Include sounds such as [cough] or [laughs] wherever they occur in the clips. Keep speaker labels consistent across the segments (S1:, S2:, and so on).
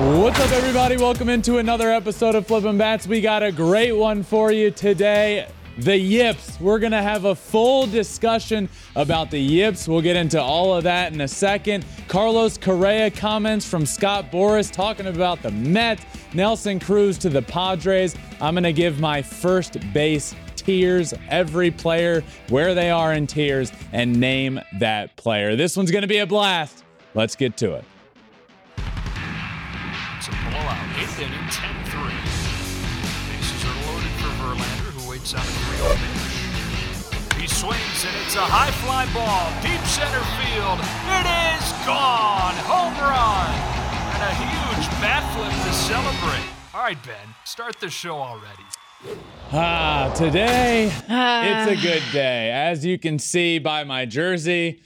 S1: What's up, everybody? Welcome into another episode of Flippin' Bats. We got a great one for you today. The Yips. We're going to have a full discussion about the Yips. We'll get into all of that in a second. Carlos Correa comments from Scott Boras talking about the Mets. Nelson Cruz to the Padres. I'm going to give my first base tiers, every player, where they are in tiers, and name that player. This one's going to be a blast. Let's get to it.
S2: Eighth inning, 10-3. Bases are loaded for Verlander, who waits on a 3 pitch. He swings, and it's a high fly ball, deep center field. It is gone! Home run! And a huge bat flip to celebrate. All right, Ben, start the show already.
S1: Ah, today it's a good day. As you can see by my jersey,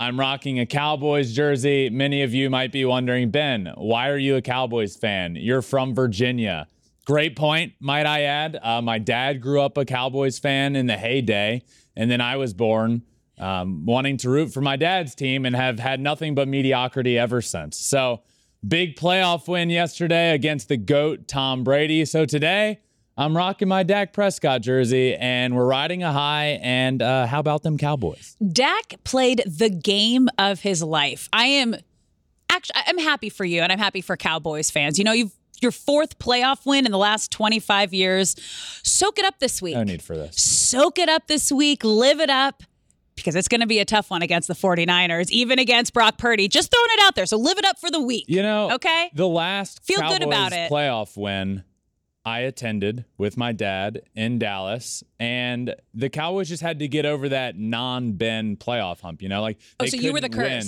S1: I'm rocking a Cowboys jersey. Many of you might be wondering, Ben, why are you a Cowboys fan? You're from Virginia. Great point, might I add. Uh, my dad grew up a Cowboys fan in the heyday, and then I was born um, wanting to root for my dad's team and have had nothing but mediocrity ever since. So, big playoff win yesterday against the GOAT, Tom Brady. So, today, I'm rocking my Dak Prescott jersey, and we're riding a high. And uh, how about them Cowboys?
S3: Dak played the game of his life. I am actually I'm happy for you and I'm happy for Cowboys fans. You know, you've your fourth playoff win in the last 25 years. Soak it up this week.
S1: No need for this.
S3: Soak it up this week. Live it up because it's going to be a tough one against the 49ers, even against Brock Purdy. Just throwing it out there. So live it up for the week.
S1: You know,
S3: Okay.
S1: The last
S3: Feel
S1: Cowboys
S3: good about it.
S1: playoff win I attended with my dad in Dallas, and the Cowboys just had to get over that non-Ben playoff hump. You know, like
S3: Oh,
S1: they
S3: so you were the
S1: couldn't win.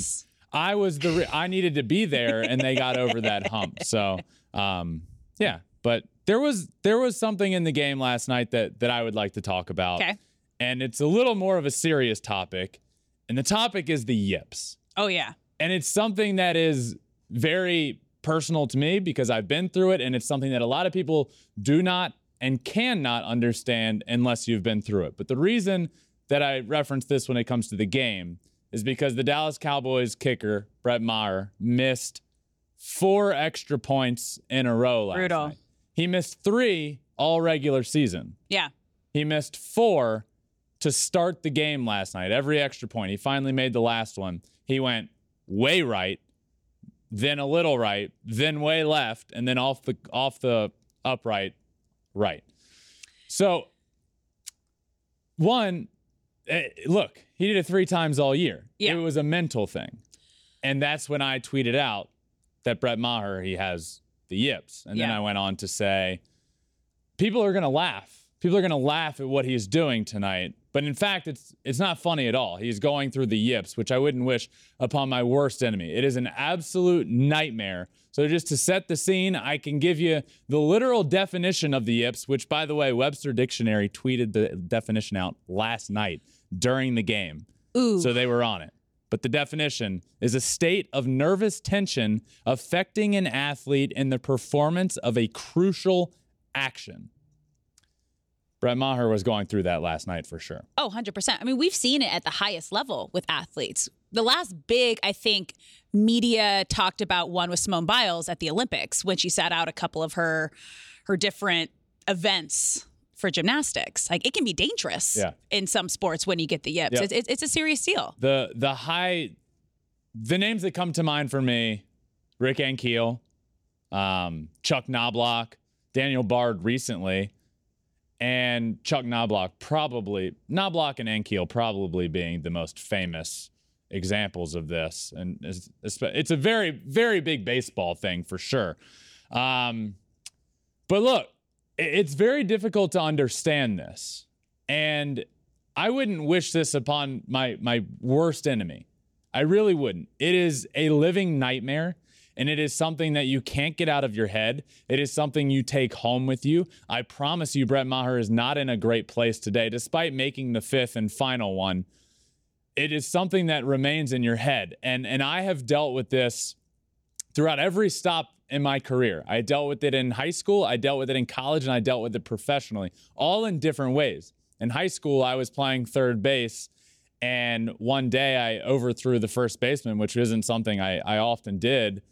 S1: I was the re- I needed to be there, and they got over that hump. So, um, yeah, but there was there was something in the game last night that that I would like to talk about,
S3: Okay.
S1: and it's a little more of a serious topic, and the topic is the yips
S3: Oh, yeah.
S1: and it's something that is very personal to me because I've been through it and it's something that a lot of people do not and cannot understand unless you've been through it. But the reason that I reference this when it comes to the game is because the Dallas Cowboys kicker, Brett Maher, missed four extra points in a row last
S3: Brutal.
S1: night. He missed 3 all regular season.
S3: Yeah.
S1: He missed four to start the game last night. Every extra point. He finally made the last one. He went way right, then a little right, then way left, and then off the off the upright right. So one, eh, look, he did it three times all year.
S3: Yeah.
S1: It was a mental thing. And that's when I tweeted out that Brett Maher, he has the yips. And then
S3: Yeah.
S1: I went on to say, people are going to laugh. People are going to laugh at what he's doing tonight. But in fact, it's it's not funny at all. He's going through the yips, which I wouldn't wish upon my worst enemy. It is an absolute nightmare. So just to set the scene, I can give you the literal definition of the yips, which by the way, Webster Dictionary tweeted the definition out last night during the game.
S3: Ooh.
S1: So they were on it. But the definition is a state of nervous tension affecting an athlete in the performance of a crucial action. Brett Maher was going through that last night for sure.
S3: Oh, 100%. I mean, we've seen it at the highest level with athletes. The last big, I think, media talked about one with Simone Biles at the Olympics when she sat out a couple of her her different events for gymnastics. Like it can be dangerous
S1: Yeah.
S3: in some sports when you get the yips.
S1: Yep.
S3: It's, it's, it's a serious deal.
S1: The the high the names that come to mind for me, Rick Ankiel, um, Chuck Knobloch, Daniel Bard recently, and Chuck Knobloch probably Knobloch and Ankiel probably being the most famous examples of this. And it's, it's a very, very big baseball thing for sure. Um, but look, it's very difficult to understand this. And I wouldn't wish this upon my my worst enemy. I really wouldn't. It is a living nightmare and it is something that you can't get out of your head. It is something you take home with you. I promise you Brett Maher is not in a great place today despite making the fifth and final one. It is something that remains in your head. And and I have dealt with this throughout every stop in my career. I dealt with it in high school, I dealt with it in college, and I dealt with it professionally, all in different ways. In high school, I was playing third base, and one day I overthrew the first baseman, which isn't something I, I often did,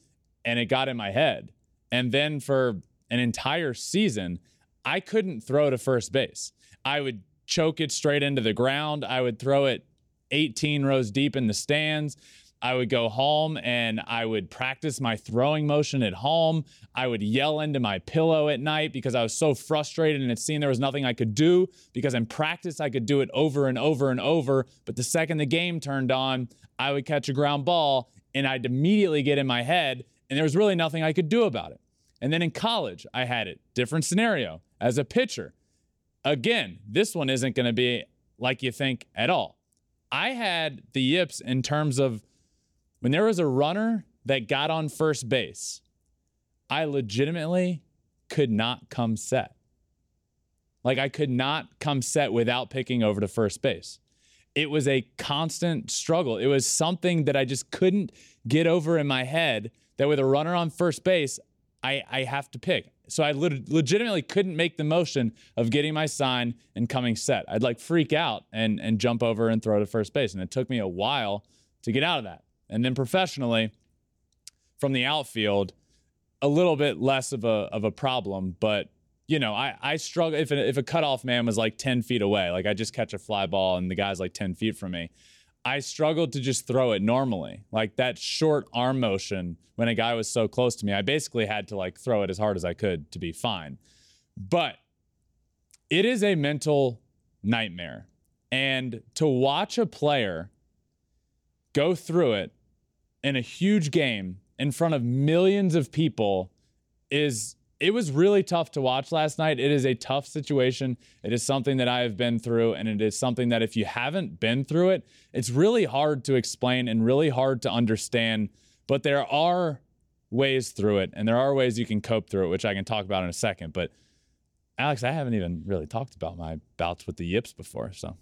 S1: and it got in my head. And then for an entire season, I couldn't throw to first base. I would choke it straight into the ground. I would throw it 18 rows deep in the stands. I would go home and I would practice my throwing motion at home. I would yell into my pillow at night because I was so frustrated and it seemed there was nothing I could do because in practice I could do it over and over and over. But the second the game turned on, I would catch a ground ball and I'd immediately get in my head and there was really nothing I could do about it. And then in college, I had it. Different scenario as a pitcher. Again, this one isn't going to be like you think at all. I had the yips in terms of when there was a runner that got on first base, I legitimately could not come set. Like I could not come set without picking over to first base. It was a constant struggle. It was something that I just couldn't get over in my head that with a runner on first base, I, I have to pick. So I leg- legitimately couldn't make the motion of getting my sign and coming set. I'd like freak out and, and jump over and throw to first base. And it took me a while to get out of that. And then professionally, from the outfield, a little bit less of a of a problem, but you know, I, I struggle if a, if a cutoff man was like 10 feet away, like I just catch a fly ball and the guy's like 10 feet from me. I struggled to just throw it normally. Like that short arm motion when a guy was so close to me, I basically had to like throw it as hard as I could to be fine. But it is a mental nightmare. And to watch a player go through it in a huge game in front of millions of people is it was really tough to watch last night. It is a tough situation. It is something that I have been through, and it is something that if you haven't been through it, it's really hard to explain and really hard to understand. But there are ways through it, and there are ways you can cope through it, which I can talk about in a second. But Alex, I haven't even really talked about my bouts with the yips before. So,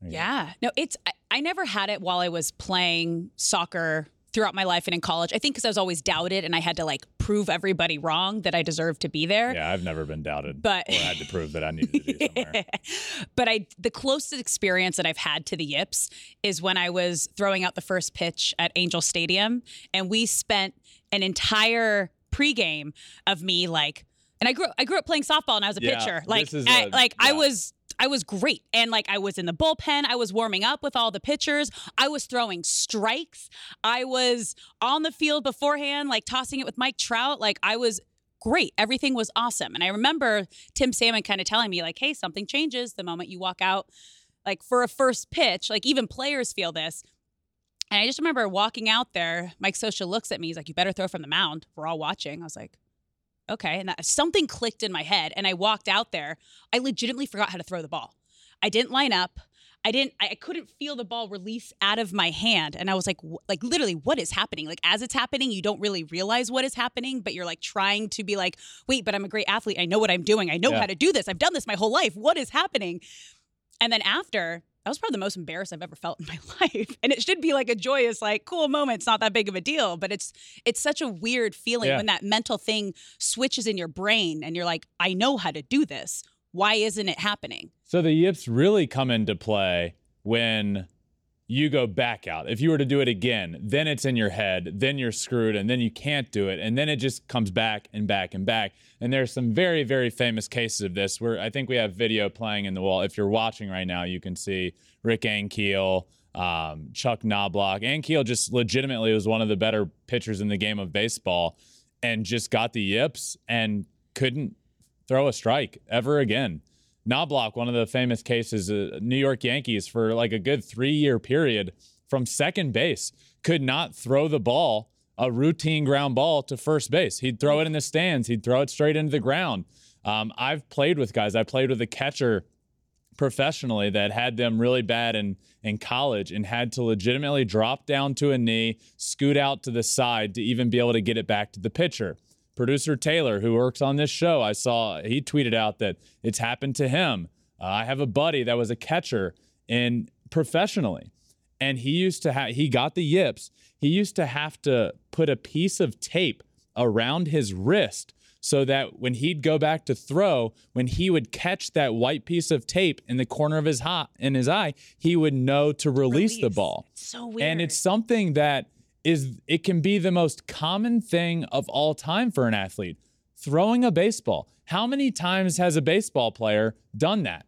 S3: yeah. No, it's, I, I never had it while I was playing soccer throughout my life and in college. I think because I was always doubted and I had to like prove everybody wrong that I deserved to be there.
S1: Yeah, I've never been doubted,
S3: but
S1: or had to prove that I needed to be somewhere. [laughs]
S3: but I, the closest experience that I've had to the Yips is when I was throwing out the first pitch at Angel Stadium, and we spent an entire pregame of me like. And I grew I grew up playing softball and I was a
S1: Yeah,
S3: pitcher. Like
S1: this is
S3: I,
S1: a-
S3: like I was I was great. And like I was in the bullpen, I was warming up with all the pitchers. I was throwing strikes. I was on the field beforehand, like tossing it with Mike Trout. Like I was great. Everything was awesome. And I remember Tim Salmon kind of telling me, like, hey, something changes the moment you walk out, like for a first pitch. Like even players feel this. And I just remember walking out there. Mike Scioscia looks at me. He's like, "You better throw from the mound." We're all watching. I was like, "Okay." And that, something clicked in my head, and I walked out there. I legitimately forgot how to throw the ball. I didn't line up. I didn't. I couldn't feel the ball release out of my hand, and I was like, wh- like literally, what is happening? Like as it's happening, you don't really realize what is happening, but you're like trying to be like, wait, but I'm a great athlete. I know what I'm doing. I know
S1: Yeah.
S3: how to do this. I've done this my whole life. What is happening? And then after, that was probably the most embarrassed I've ever felt in my [laughs] life. And it should be like a joyous, like cool moment. It's not that big of a deal, but it's it's such a weird feeling
S1: Yeah.
S3: when that mental thing switches in your brain and you're like, I know how to do this. Why isn't it happening?
S1: So the yips really come into play when you go back out. If you were to do it again, then it's in your head, then you're screwed, and then you can't do it. And then it just comes back and back and back. And there's some very, very famous cases of this where I think we have video playing in the wall. If you're watching right now, you can see Rick Ankiel, um, Chuck Knobloch. Ankiel just legitimately was one of the better pitchers in the game of baseball and just got the yips and couldn't throw a strike ever again. Knobloch, one of the famous cases, uh, New York Yankees for like a good three year period from second base could not throw the ball, a routine ground ball to first base. He'd throw it in the stands, he'd throw it straight into the ground. Um, I've played with guys, I played with a catcher professionally that had them really bad in, in college and had to legitimately drop down to a knee, scoot out to the side to even be able to get it back to the pitcher. Producer Taylor, who works on this show, I saw he tweeted out that it's happened to him. Uh, I have a buddy that was a catcher in professionally, and he used to have he got the yips. He used to have to put a piece of tape around his wrist so that when he'd go back to throw, when he would catch that white piece of tape in the corner of his hot in his eye, he would know to release, the ball.
S3: It's so weird.
S1: And it's something that is it can be the most common thing of all time for an athlete. throwing a baseball. How many times has a baseball player done that?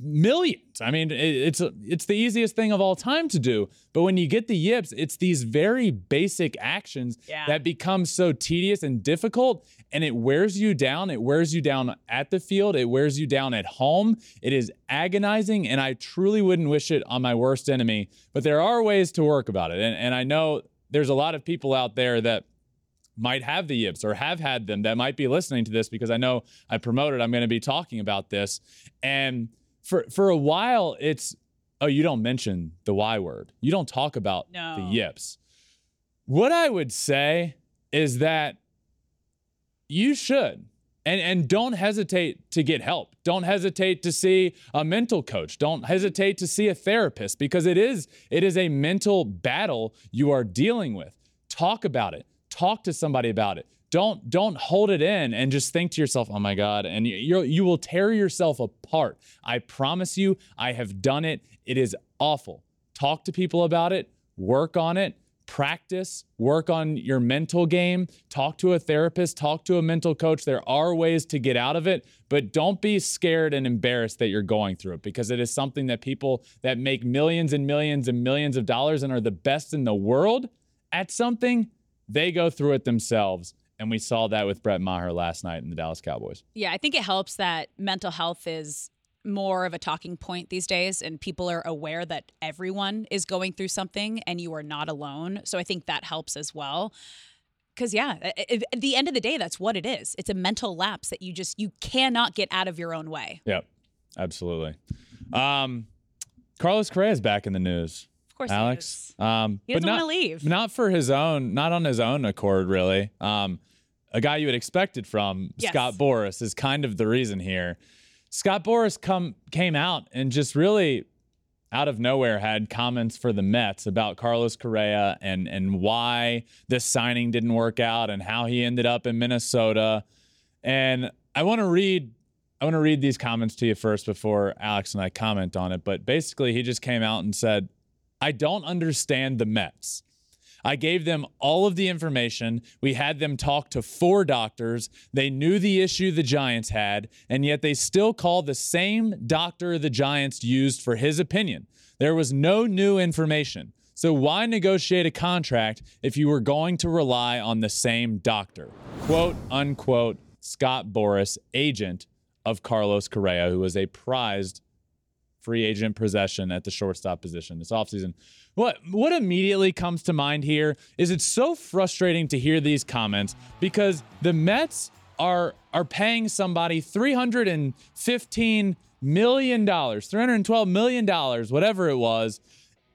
S1: Millions. I mean, it's it's the easiest thing of all time to do. But when you get the yips, it's these very basic actions
S3: Yeah.
S1: that become so tedious and difficult, and it wears you down. It wears you down at the field. It wears you down at home. It is agonizing, and I truly wouldn't wish it on my worst enemy. But there are ways to work about it, and and I know there's a lot of people out there that might have the yips or have had them that might be listening to this because I know I promoted I'm going to be talking about this. And for for a while it's oh you don't mention the y word. You don't talk about
S3: No.
S1: the yips. What I would say is that you should and and don't hesitate to get help. Don't hesitate to see a mental coach. Don't hesitate to see a therapist because it is it is a mental battle you are dealing with. Talk about it talk to somebody about it. Don't don't hold it in and just think to yourself oh my god and you you will tear yourself apart. I promise you i have done it. It is awful. Talk to people about it work on it practice, work on your mental game, talk to a therapist, talk to a mental coach. There are ways to get out of it, but don't be scared and embarrassed that you're going through it because it is something that people that make millions and millions and millions of dollars and are the best in the world at something, they go through it themselves. And we saw that with Brett Maher last night in the Dallas Cowboys.
S3: Yeah, I think it helps that mental health is more of a talking point these days and people are aware that everyone is going through something and you are not alone. So I think that helps as well. Cuz yeah, at the end of the day that's what it is. It's a mental lapse that you just you cannot get out of your own way.
S1: Yep, absolutely. Um, Carlos Correa is back in the news.
S3: Of course
S1: Alex.
S3: He.
S1: Um,
S3: He
S1: but
S3: doesn't
S1: not,
S3: wanna leave.
S1: Not for his own, not on his own accord, really. Um, a guy you would expect it from,
S3: Yes.
S1: Scott Boras, is kind of the reason here. Scott Boras come came out and just really out of nowhere had comments for the Mets about Carlos Correa and and why this signing didn't work out and how he ended up in Minnesota. And I want to read I want to read these comments to you first before Alex and I comment on it, but basically he just came out and said, "I don't understand the Mets." I gave them all of the information. We had them talk to four doctors. They knew the issue the Giants had, and yet they still call the same doctor the Giants used for his opinion. There was no new information. So why negotiate a contract if you were going to rely on the same doctor? Quote unquote, Scott Boras, agent of Carlos Correa, who was a prized free agent possession at the shortstop position this offseason. What what immediately comes to mind here is it's so frustrating to hear these comments because the Mets are are paying somebody 315 million dollars, 312 million dollars, whatever it was.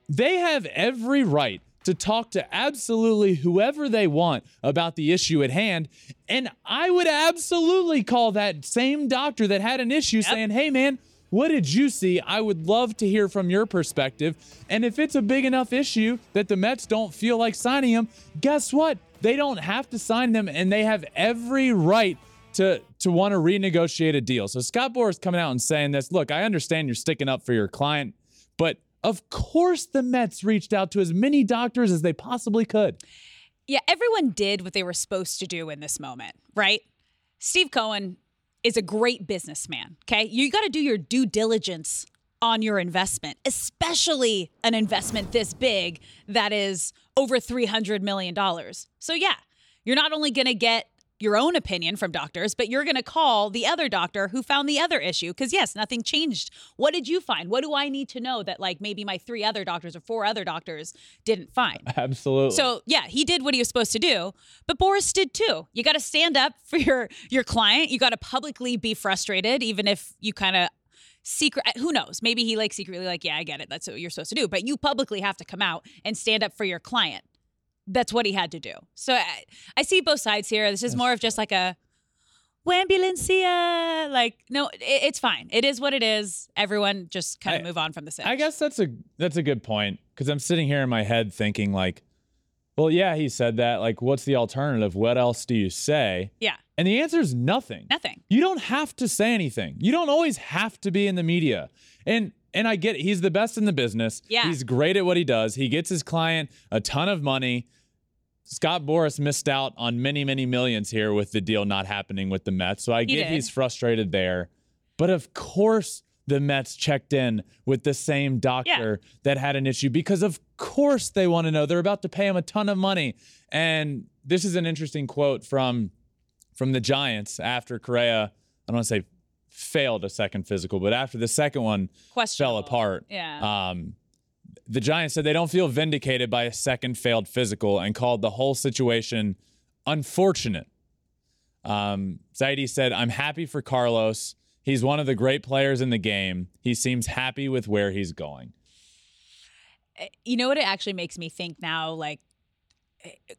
S1: They have every right to talk to absolutely whoever they want about the issue at hand. And I would absolutely call that same doctor that had an issue saying, hey, man, what did you see? I would love to hear from your perspective. And if it's a big enough issue that the Mets don't feel like signing him, guess what? They don't have to sign them, and they have every right to to want to renegotiate a deal. So Scott Boras coming out and saying this. Look, I understand you're sticking up for your client, but of course the Mets reached out to as many doctors as they possibly could.
S3: Yeah, everyone did what they were supposed to do in this moment, right? Steve Cohen is a great businessman, okay? You got to do your due diligence on your investment, especially an investment this big that is over $300 million. So, yeah, you're not only going to get your own opinion from doctors, but you're going to call the other doctor who found the other issue. Because, yes, nothing changed. What did you find? What do I need to know that, like, maybe my three other doctors or four other doctors didn't find? [laughs]
S1: Absolutely.
S3: So yeah, he did what he was supposed to do, but Boras did too. You got to stand up [laughs] for your your client. You got to publicly be frustrated, even if you kind of secret. Eh, who knows? Maybe he like secretly like, yeah, I get it. That's what you're supposed to do. But you publicly have to come out and stand up for your client. That's what he had to do. So I, I see both sides here. This is more of just like a ambulancia. Like no, it, it's fine. It is what it is. Everyone just kind of
S1: I-
S3: move on from the
S1: I guess that's a that's a good point because I'm sitting here in my head thinking like, well, yeah, he said that. Like, what's the alternative? What else do you say?
S3: Yeah,
S1: And the answer is nothing.
S3: nothing.
S1: You don't have to say anything. You don't always have to be in the media. And and I get it. He's the best in the business.
S3: Yeah.
S1: He's great at what he does. He gets his client a ton of money. Scott Boras missed out on many, many millions here with the deal not happening with the Mets. So I
S3: He
S1: get
S3: did.
S1: he's frustrated there. But of course, the Mets checked in with the same doctor that had an issue because, of course, they want to know. They're about to pay him a ton of money. And this is an interesting quote from from the Giants after Correa. I don't want to say failed a second physical, but after the second one fell apart.
S3: Yeah.
S1: Um, the Giants said they don't feel vindicated by a second failed physical and called the whole situation unfortunate. Um, Zaidi said, I'm happy for Carlos. He's one of the great players in the game. He seems happy with where he's going.
S3: you know what it actually makes me think now like eh,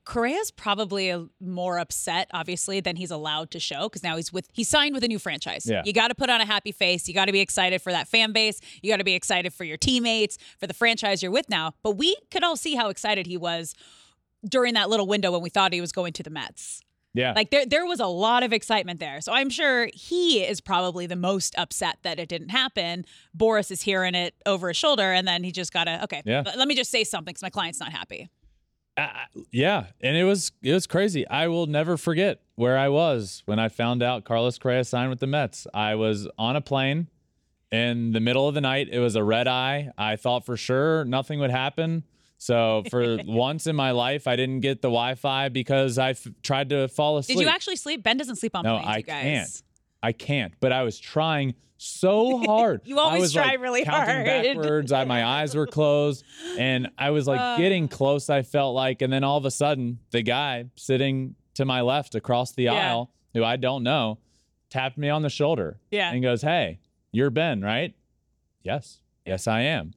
S3: Correa's probably a, more upset, obviously, than he's allowed to show because now he's with he's signed with a new franchise.
S1: Yeah.
S3: You got to put on a happy face. You got to be excited for that fan base. You got to be excited for your teammates, for the franchise you're with now. But we could all see how excited he was during that little window when we thought he was going to the Mets.
S1: Yeah.
S3: Like there, there was a lot of excitement there. So I'm sure he is probably the most upset that it didn't happen. Boras is hearing it over his shoulder, and then he just gotta okay.
S1: Yeah.
S3: Let me just say something because my client's not happy.
S1: Uh, yeah, and it was it was crazy. I will never forget where I was when I found out Carlos Correa signed with the Mets. I was on a plane in the middle of the night. It was a red eye. I thought for sure nothing would happen. So for [laughs] once in my life, I didn't get the Wi-Fi because I f- tried to fall asleep.
S3: Did you actually sleep? Ben doesn't sleep on
S1: No,
S3: planes.
S1: I
S3: you guys.
S1: can't. I can't. But I was trying so [laughs] hard.
S3: You always
S1: I was,
S3: try
S1: like,
S3: really
S1: counting
S3: hard. [laughs]
S1: backwards. I, my eyes were closed, and I was like
S3: Uh.
S1: getting close. I felt like, and then all of a sudden, the guy sitting to my left across the
S3: Yeah.
S1: aisle, who I don't know, tapped me on the shoulder.
S3: Yeah.
S1: and goes, "Hey, you're Ben, right?" Yes, yes, I am.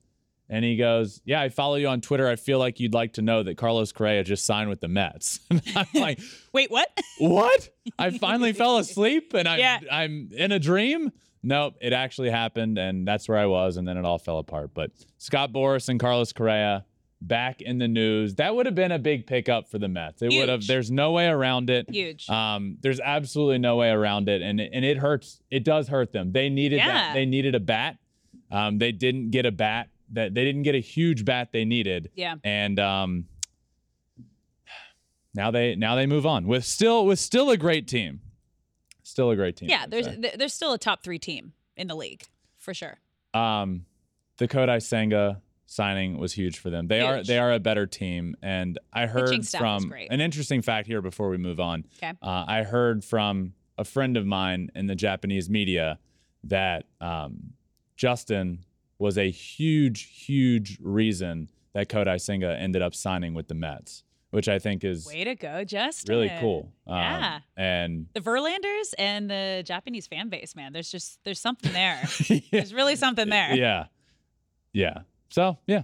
S1: And he goes, Yeah, I follow you on Twitter. I feel like you'd like to know that Carlos Correa just signed with the Mets. [laughs] And I'm [laughs] like,
S3: Wait, what?
S1: what? I [laughs] finally fell asleep and I'm
S3: Yeah.
S1: I'm in a dream. Nope, it actually happened, and that's where I was, and then it all fell apart. But Scott Boras and Carlos Correa back in the news. That would have been a big pickup for the Mets. It would have. There's no way around it.
S3: Huge.
S1: Um, there's absolutely no way around it, and and it hurts. It does hurt them. They needed
S3: Yeah.
S1: that. They needed a bat. Um, they didn't get a bat. That they didn't get a huge bat they needed
S3: Yeah.
S1: and um, now they now they move on with still with still a great team, still a great team.
S3: Yeah, there's th- there's still a top three team in the league for sure.
S1: um, the Kodai Senga signing was huge for them. They are they are a better team, and I heard
S3: Pitching staff was
S1: from an interesting fact here before we move on.
S3: Okay.
S1: Uh, I heard from a friend of mine in the Japanese media that um, Justin was a huge, huge reason that Kodai Senga ended up signing with the Mets, which I think is
S3: Way to go, Justin.
S1: really cool. Um,
S3: Yeah.
S1: and
S3: The Verlanders and the Japanese fan base, man. There's just there's something there.
S1: yeah, [laughs]
S3: There's really something there. [laughs]
S1: yeah, yeah. So yeah,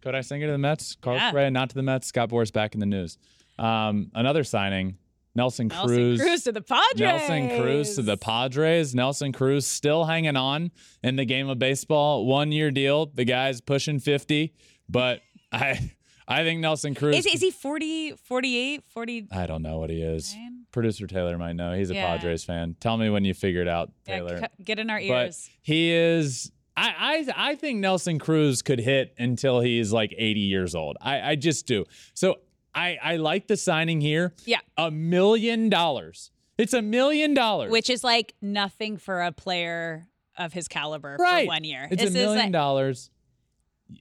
S1: Kodai Senga to the Mets, Carlos
S3: Yeah.
S1: Correa not to the Mets, Scott Boras back in the news. Um, another signing, Nelson,
S3: Nelson
S1: Cruz.
S3: Cruz to the Padres.
S1: Nelson Cruz to the Padres. Nelson Cruz still hanging on in the game of baseball. One year deal. The guy's pushing 50, but [laughs] I I think Nelson Cruz.
S3: Is, is he 40, 48, 40?
S1: I don't know what he is.
S3: Nine?
S1: Producer Taylor might know. He's a
S3: Yeah.
S1: Padres fan. Tell me when you figure it out, Taylor.
S3: cu- get in our
S1: but
S3: ears.
S1: he is. I, I I think Nelson Cruz could hit until he's like 80 years old. I, I just do. So I I like the signing here.
S3: Yeah.
S1: A million dollars. It's a million dollars.
S3: Which is like nothing for a player of his caliber
S1: right.
S3: for one year.
S1: It's
S3: This
S1: a million
S3: like
S1: dollars.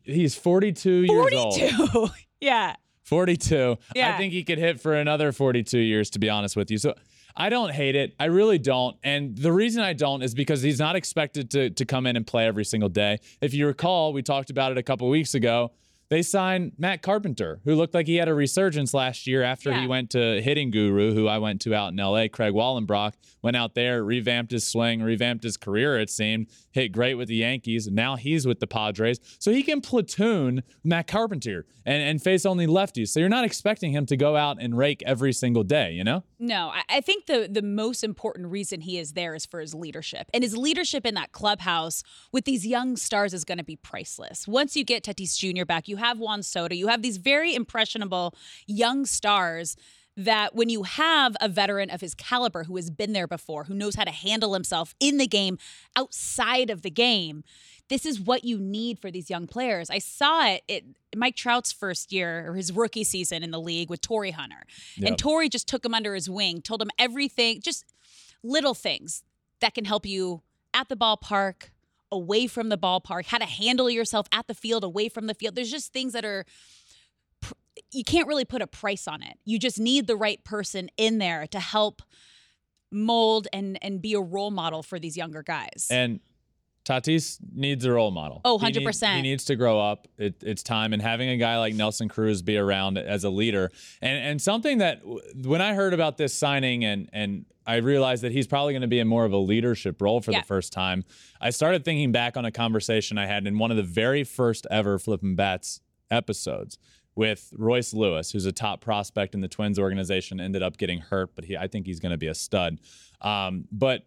S1: He's 42 years old.
S3: 42. [laughs] yeah.
S1: 42. I think he could hit for another 42 years, to be honest with you. So I don't hate it. I really don't. And the reason I don't is because he's not expected to, to come in and play every single day. If you recall, we talked about it a couple weeks ago. They signed Matt Carpenter, who looked like he had a resurgence last year after he went to Hitting Guru, who I went to out in LA. Craig Wallenbrock went out there, revamped his swing, revamped his career, it seemed, hit great with the Yankees. Now he's with the Padres. So he can platoon Matt Carpenter and, and face only lefties. So you're not expecting him to go out and rake every single day, you know?
S3: No, I, I think the the most important reason he is there is for his leadership. And his leadership in that clubhouse with these young stars is going to be priceless. Once you get Tatis Jr. back, you have Juan Soto, you have these very impressionable young stars that when you have a veteran of his caliber who has been there before, who knows how to handle himself in the game, outside of the game, this is what you need for these young players. I saw it at Mike Trout's first year or his rookie season in the league with Torii Hunter.
S1: Yep.
S3: And Torii just took him under his wing, told him everything, just little things that can help you at the ballpark, away from the ballpark, how to handle yourself at the field, away from the field. There's just things that are you can't really put a price on it. You just need the right person in there to help mold and and be a role model for these younger guys.
S1: And Tatis needs a role model.
S3: Oh, 100%.
S1: He needs to grow up. It, it's time, and having a guy like Nelson Cruz be around as a leader, and and something that when I heard about this signing, and and I realized that he's probably going to be in more of a leadership role for
S3: Yeah.
S1: the first time. I started thinking back on a conversation I had in one of the very first ever Flippin' Bats episodes with Royce Lewis, who's a top prospect in the Twins organization, ended up getting hurt, but he I think he's going to be a stud. Um, but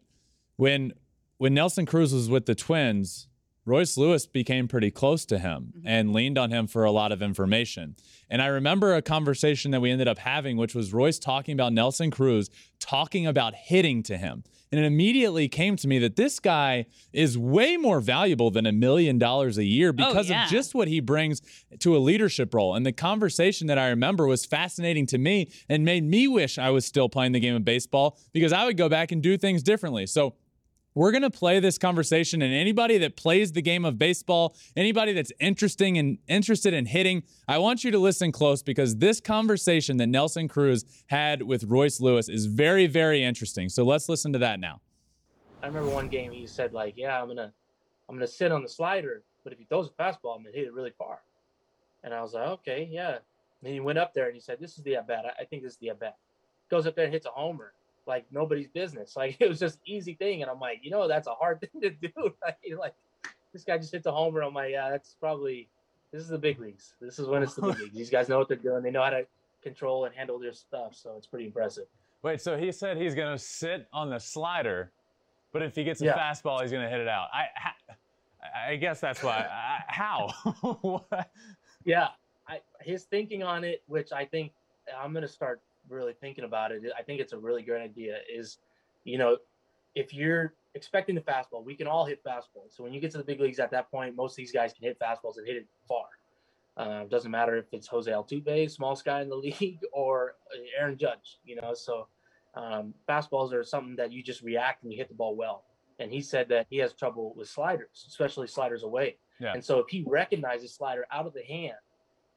S1: when when Nelson Cruz was with the Twins, Royce Lewis became pretty close to him mm-hmm. and leaned on him for a lot of information. And I remember a conversation that we ended up having, which was Royce talking about Nelson Cruz, talking about hitting to him. And it immediately came to me that this guy is way more valuable than a million dollars a year oh, because
S3: yeah.
S1: of just what he brings to a leadership role. And the conversation that I remember was fascinating to me and made me wish I was still playing the game of baseball because I would go back and do things differently. So we're going to play this conversation and anybody that plays the game of baseball, anybody that's interesting and interested in hitting, I want you to listen close because this conversation that Nelson Cruz had with Royce Lewis is very very interesting. So let's listen to that now.
S4: I remember one game he said like, "Yeah, I'm gonna, I'm gonna sit on the slider, but if he throws a fastball, I'm gonna hit it really far." And I was like, "Okay, yeah." And he went up there and he said, "This is the at bat. I, think this is the at bat." Goes up there and hits a homer like nobody's business. [laughs] Like it was just easy thing, and I'm like, you know, that's a hard [laughs] thing to do. Like, like this guy just hits a homer. I'm like, yeah, that's probably this is the big leagues. This is when it's the big [laughs] leagues. These guys know what they're doing. They know how to control and handle their stuff. So it's pretty impressive.
S1: Wait, so he said he's going to sit on the slider, but if he gets a
S4: Yeah.
S1: fastball, he's going to hit it out. I I guess that's why. I, how? What?
S4: Yeah, I, his thinking on it, which I think I'm gonna start really thinking about it. I think it's a really great idea. Is you know, if you're expecting the fastball, we can all hit fastballs. So when you get to the big leagues at that point, most of these guys can hit fastballs and hit it far. Uh, doesn't matter if it's Jose Altuve, smallest guy in the [laughs] league, or Aaron Judge. You know, so um, fastballs are something that you just react and you hit the ball well. And he said that he has trouble with sliders, especially sliders away.
S1: Yeah.
S4: And so if he recognizes slider out of the hand,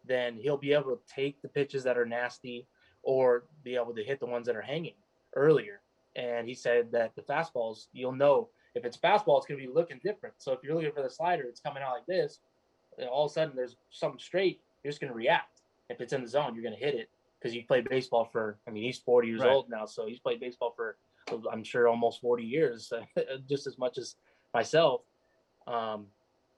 S4: then he'll be able to take the pitches that are nasty or be able to hit the ones that are hanging earlier. And he said that the fastballs, you'll know if it's fastball, it's going to be looking different. So if you're looking for the slider, it's coming out like this. and all of a sudden, there's something straight. You're just going to react. If it's in the zone, you're going to hit it because you played baseball for. I mean, he's 40 years
S1: Right.
S4: old now, so he's played baseball for, I'm sure, almost 40 years, [laughs] just as much as myself. Um,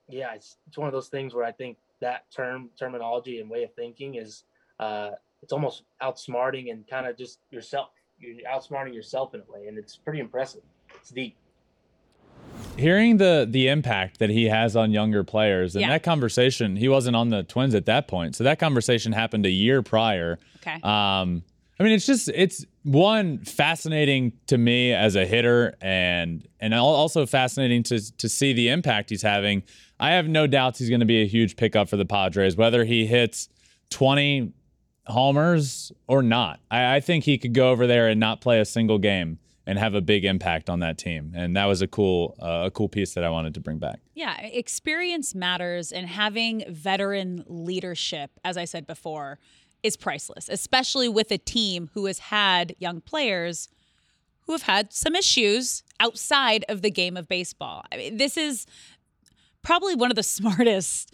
S4: yeah, it's it's one of those things where I think that term terminology and way of thinking is uh, it's almost outsmarting and kind of just yourself. You're outsmarting yourself in a way, and it's pretty impressive. It's deep.
S1: hearing the the impact that he has on younger players and
S3: Yeah.
S1: that conversation he wasn't on the twins at that point so that conversation happened a year prior
S3: okay.
S1: um i mean it's just it's one fascinating to me as a hitter and and also fascinating to to see the impact he's having i have no doubts he's going to be a huge pickup for the padres whether he hits 20 homers or not I, I think he could go over there and not play a single game and have a big impact on that team and that was a cool uh, a cool piece that i wanted to bring back
S3: Yeah, experience matters, and having veteran leadership, as I said before, is priceless, especially with a team who has had young players who have had some issues outside of the game of baseball. I mean, this is probably one of the [laughs] smartest.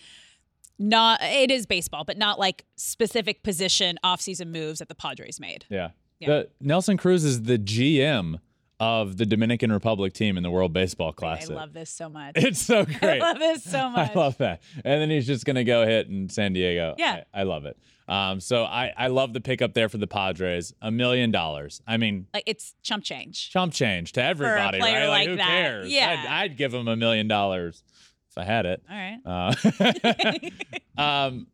S3: Not it is baseball, but not like specific position offseason moves that the Padres made.
S1: Yeah.
S3: Yeah.
S1: The Nelson Cruz is the GM of the Dominican Republic team in the World Baseball Classic.
S3: I love this so much. [laughs]
S1: It's so [laughs] great.
S3: I love this so [laughs] much.
S1: I love that. And then he's just gonna go hit in San Diego.
S3: Yeah.
S1: I, I love it. Um, so I, I love the pickup there for the Padres. A million dollars. I mean,
S3: like it's chump change.
S1: chump change to everybody, right?
S3: like
S1: who
S3: that.
S1: cares?
S3: Yeah.
S1: I'd, I'd give him a million dollars I had it.
S3: All right.
S1: Uh, [laughs] um,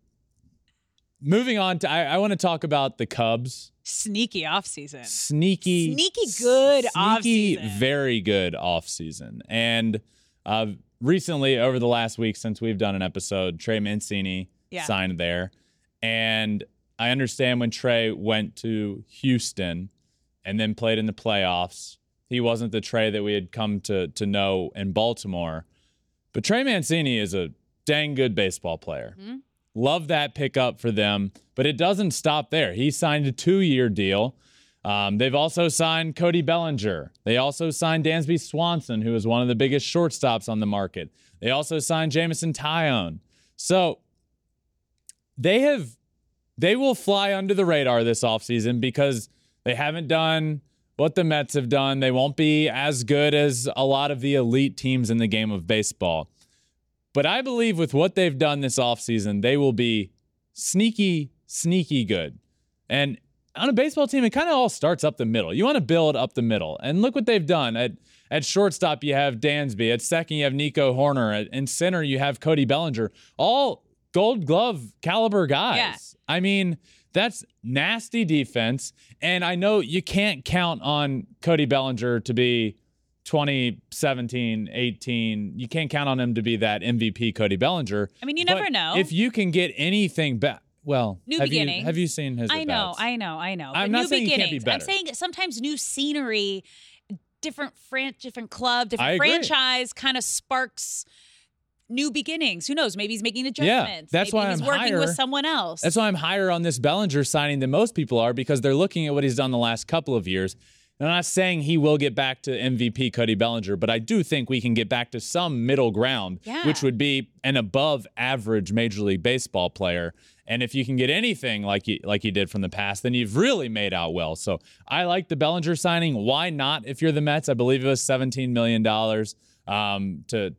S1: moving on to, I, I want to talk about the Cubs
S3: Sneaky offseason.
S1: Sneaky,
S3: Sneaky good
S1: sneaky,
S3: offseason.
S1: very good off season. And uh, recently, over the last week since we've done an episode, Trey Mancini
S3: Yeah.
S1: signed there, and I understand when Trey went to Houston and then played in the playoffs, he wasn't the Trey that we had come to to know in Baltimore. But Trey Mancini is a dang good baseball player.
S3: Mhm.
S1: Love that pickup for them, but it doesn't stop there. He signed a two-year deal. Um, they've also signed Cody Bellinger. They also signed Dansby Swanson, who is one of the biggest shortstops on the market. They also signed Jameson Taillon. So they have they will fly under the radar this offseason because they haven't done what the Mets have done. They won't be as good as a lot of the elite teams in the game of baseball. But I believe with what they've done this offseason, they will be sneaky, sneaky good. And on a baseball team, it kind of all starts up the middle. You want to build up the middle. And look what they've done. At at shortstop, you have Dansby. At second, you have Nico Hoerner. At in center, you have Cody Bellinger. All gold glove caliber guys.
S3: Yeah.
S1: I mean, that's nasty defense. And I know you can't count on Cody Bellinger to be 2017, 18. You can't count on him to be that MVP Cody Bellinger.
S3: I mean, you
S1: But
S3: never know.
S1: If you can get anything back, well,
S3: New
S1: have you, have you seen his?
S3: I know? I know, I know.
S1: I'm
S3: but
S1: not
S3: new
S1: saying he can't be
S3: beginnings. I'm saying sometimes new scenery, different fran- different club, different franchise kind of sparks new beginnings. Who knows? Maybe he's making adjustments.
S1: Yeah, that's
S3: Maybe
S1: why
S3: he's
S1: I'm
S3: working
S1: higher.
S3: with someone else.
S1: That's why I'm higher on this Bellinger signing than most people are because they're looking at what he's done the last couple of years. And I'm not saying he will get back to MVP Cody Bellinger, but I do think we can get back to some middle ground,
S3: Yeah.
S1: which would be an above average Major League Baseball player. And if you can get anything like you, like you did from the past, then you've really made out well. So I like the Bellinger signing. Why not if you're the Mets? I believe it was $17 million um, to,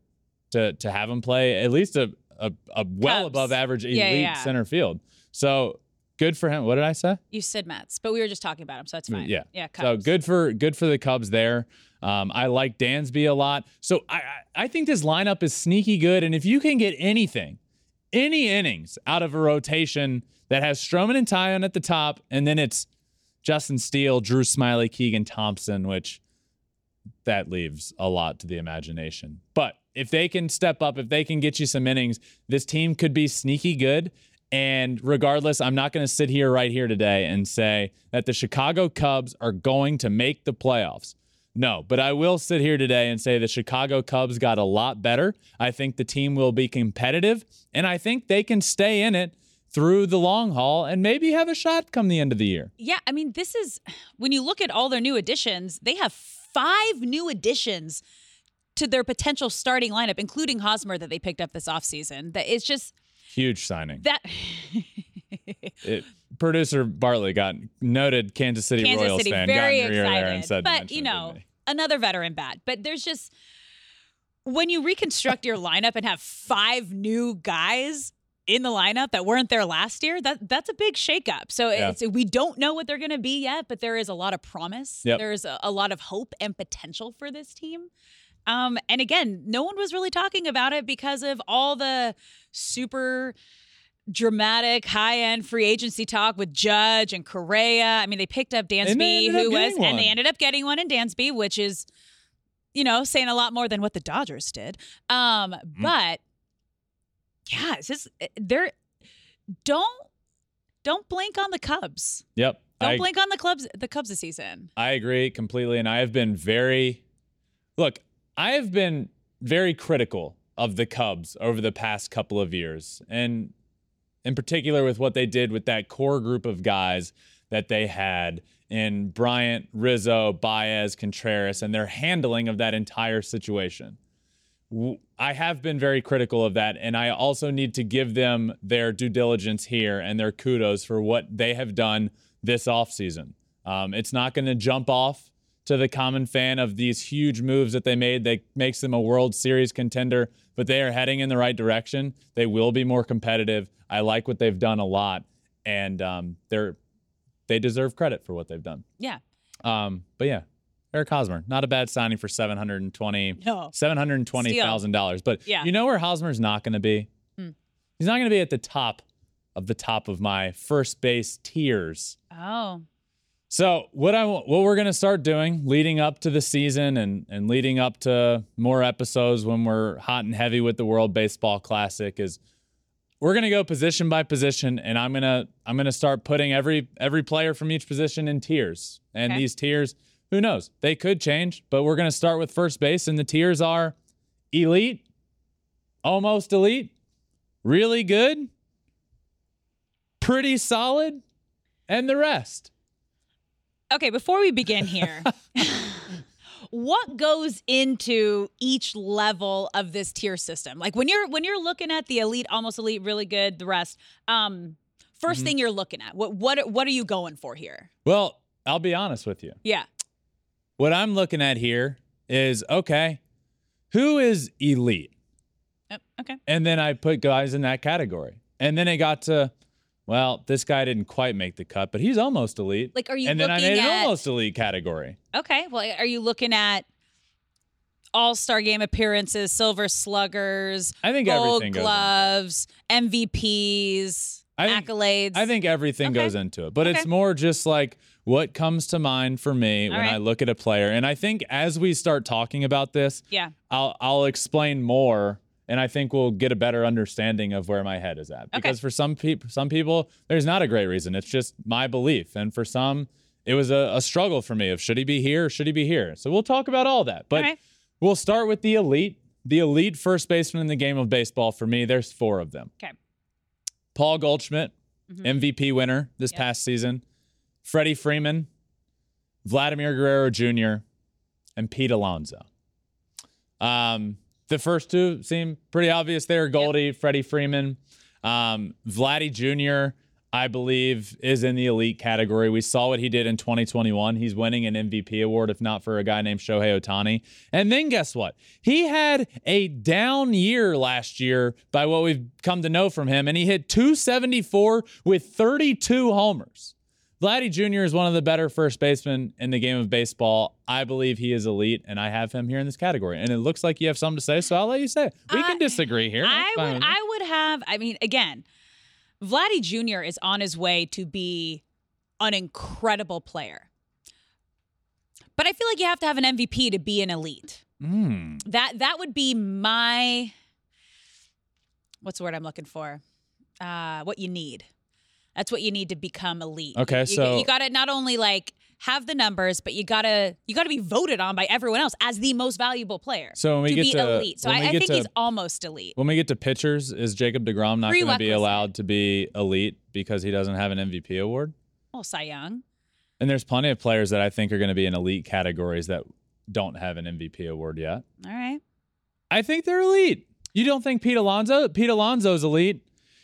S1: to, to have him play at least a, a, a well
S3: Cubs.
S1: above average elite
S3: Yeah, yeah,
S1: center field. So good for him. What did I say?
S3: you said Mets, but we were just talking about him, so that's fine.
S1: Yeah.
S3: yeah.
S1: So good for good for the Cubs there. Um, I like Dansby a lot. So I, I I think this lineup is sneaky good. And if you can get anything, any innings out of a rotation that has Stroman and Taillon at the top, and then it's Justin Steele, Drew Smyly, Keegan Thompson, which that leaves a lot to the imagination. But if they can step up, if they can get you some innings, this team could be sneaky good. And regardless, I'm not going to sit here right here today and say that the Chicago Cubs are going to make the playoffs. No, but I will sit here today and say the Chicago Cubs got a lot better. I think the team will be competitive, and I think they can stay in it through the long haul and maybe have a shot come the end of the year.
S3: Yeah, I mean, this is [sighs] when you look at all their new additions, they have five new additions to their potential starting lineup, including Hosmer that they picked up this offseason. That it's just
S1: Huge signing.
S3: that [laughs]
S1: It, producer Bartley got noted Kansas City
S3: Kansas
S1: Royals
S3: City
S1: fan
S3: very
S1: got in
S3: excited.
S1: there and said,
S3: but you know, another veteran bat. But there's just when you reconstruct your lineup and have five new guys in the lineup that weren't there last year, that that's a big shakeup. So
S1: Yeah.
S3: it's we don't know what they're going to be yet, but there is a lot of promise.
S1: Yep.
S3: There's a, a lot of hope and potential for this team. Um, and again, no one was really talking about it because of all the super dramatic high-end free agency talk with Judge and Correa. I mean, they picked up Dansby,
S1: up
S3: who was,
S1: getting
S3: and they ended up getting one in Dansby, which is, you know, saying a lot more than what the Dodgers did. Um,
S1: Mm-hmm.
S3: but yeah, it's just they're don't don't blink on the Cubs.
S1: Yep.
S3: Don't
S1: I,
S3: blink on the Cubs. The Cubs this season.
S1: I agree completely. And I have been very, look, I have been very critical of the Cubs over the past couple of years. And in particular, with what they did with that core group of guys that they had in Bryant, Rizzo, Baez, Contreras, and their handling of that entire situation. I have been very critical of that, and I also need to give them their due diligence here and their kudos for what they have done this offseason. Um, it's not going to jump off to the common fan of these huge moves that they made that makes them a World Series contender, but they are heading in the right direction. They will be more competitive. I like what they've done a lot, and um, they're they deserve credit for what they've done.
S3: Yeah.
S1: Um, but yeah, Eric Hosmer, not a bad signing for seven hundred and twenty
S3: No.
S1: seven hundred and twenty thousand dollars. But
S3: Yeah.
S1: you know where Hosmer's not going to be?
S3: Hmm.
S1: He's not going to be at the top of the top of my first base tiers.
S3: Oh.
S1: So what I what we're gonna start doing leading up to the season and and leading up to more episodes when we're hot and heavy with the World Baseball Classic is we're gonna go position by position and I'm gonna I'm gonna start putting every every player from each position in tiers. And
S3: Okay.
S1: these tiers, who knows? They could change, but we're gonna start with first base and the tiers are elite, almost elite, really good, pretty solid, and the rest.
S3: Okay, before we begin here, what goes into each level of this tier system? Like when you're when you're looking at the elite, almost elite, really good, the rest. Um, 1st
S1: Mm-hmm.
S3: thing you're looking at. What what what are you going for here?
S1: Well, I'll be honest with you.
S3: Yeah.
S1: What I'm looking at here is okay, who is elite?
S3: Yep, okay.
S1: And then I put guys in that category. And then it got to, well, this guy didn't quite make the cut, but he's almost elite.
S3: Like, are you
S1: and then I made an almost elite category.
S3: Okay. Well, are you looking at all star game appearances, silver sluggers,
S1: I think
S3: gold
S1: everything
S3: gloves, MVPs,
S1: I think-
S3: accolades?
S1: I think everything
S3: Okay.
S1: goes into it, but it's more just like what comes to mind for me when
S3: right.
S1: I look at a player. And I think as we start talking about this,
S3: Yeah.
S1: I'll I'll explain more and I think we'll get a better understanding of where my head is at. Because for some people some people there's not a great reason. It's just my belief. And for some it was a, a struggle for me of should he be here or should he be here? So we'll talk about all that. But
S3: right.
S1: we'll start with the elite. The elite first baseman in the game of baseball for me, there's four of them.
S3: Okay.
S1: Paul Goldschmidt,
S3: Mhm.
S1: MVP winner this
S3: Yep.
S1: past season. Freddie Freeman, Vladimir Guerrero Jr., and Pete Alonso. Um, the first two seem pretty obvious there. Goldie, Freddie Freeman. Um, Vladdy Jr., I believe, is in the elite category. We saw what he did in 2021. He's winning an MVP award, if not for a guy named Shohei Ohtani. And then guess what? He had a down year last year by what we've come to know from him, and he hit 274 with 32 homers. Vladdy Jr. is one of the better first basemen in the game of baseball. I believe he is elite, and I have him here in this category. And it looks like you have something to say, so I'll let you say it. We
S3: I-
S1: can disagree here.
S3: I would. I would have I mean again, Vladdy Jr. is on his way to be an incredible player. But I feel like you have to have an MVP to be an elite.
S1: Mm.
S3: That that would be my what's the word I'm looking for? Uh what you need. That's what you need to become elite.
S1: Okay,
S3: you,
S1: so-
S3: you got to not only like have the numbers, but you gotta you gotta be voted on by everyone else as the most valuable player.
S1: So when we
S3: to
S1: get
S3: be
S1: to-
S3: elite. So I, I think
S1: to-
S3: he's almost elite.
S1: When we get to pitchers, is Jacob deGrom not going to be allowed to be elite because he doesn't have an MVP award?
S3: Well, Cy Young.
S1: And there's plenty of players that I think are going to be in elite categories that don't have an MVP award yet.
S3: All right.
S1: I think they're elite. You don't think Pete Alonso? Pete Alonso's elite.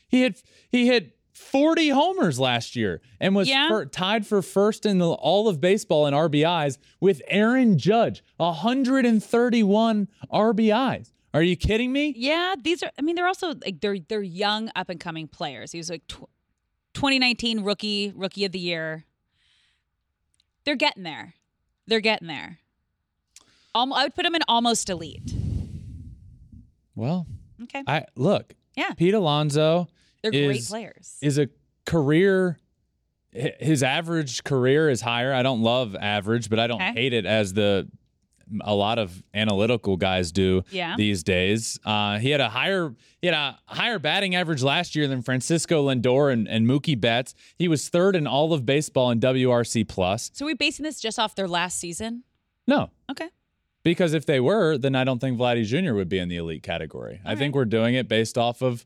S1: He hit he hit 40 homers last year and was
S3: Yeah.
S1: fir- tied for first in the, all of baseball in RBIs with Aaron Judge, 131 RBIs. Are you kidding me?
S3: Yeah, these are. I mean, they're also like they're they're young up and coming players. He was like tw- 2019 rookie rookie of the year. They're getting there. They're getting there. Almo- I would put him in almost elite.
S1: Well,
S3: Okay,
S1: I look.
S3: Yeah.
S1: Pete Alonso
S3: they're great
S1: is-
S3: players.
S1: is a career his average career is higher. I don't love average, but I don't
S3: Okay.
S1: hate it as the a lot of analytical guys do
S3: Yeah.
S1: these days. Uh, he had a higher he had a higher batting average last year than Francisco Lindor and, and Mookie Betts. He was third in all of baseball in WRC plus.
S3: so we basing this just off their last season.
S1: No,
S3: Okay.
S1: because if they were, then I don't think Vladdy Jr. would be in the elite category. I
S3: All
S1: think we're doing it based off of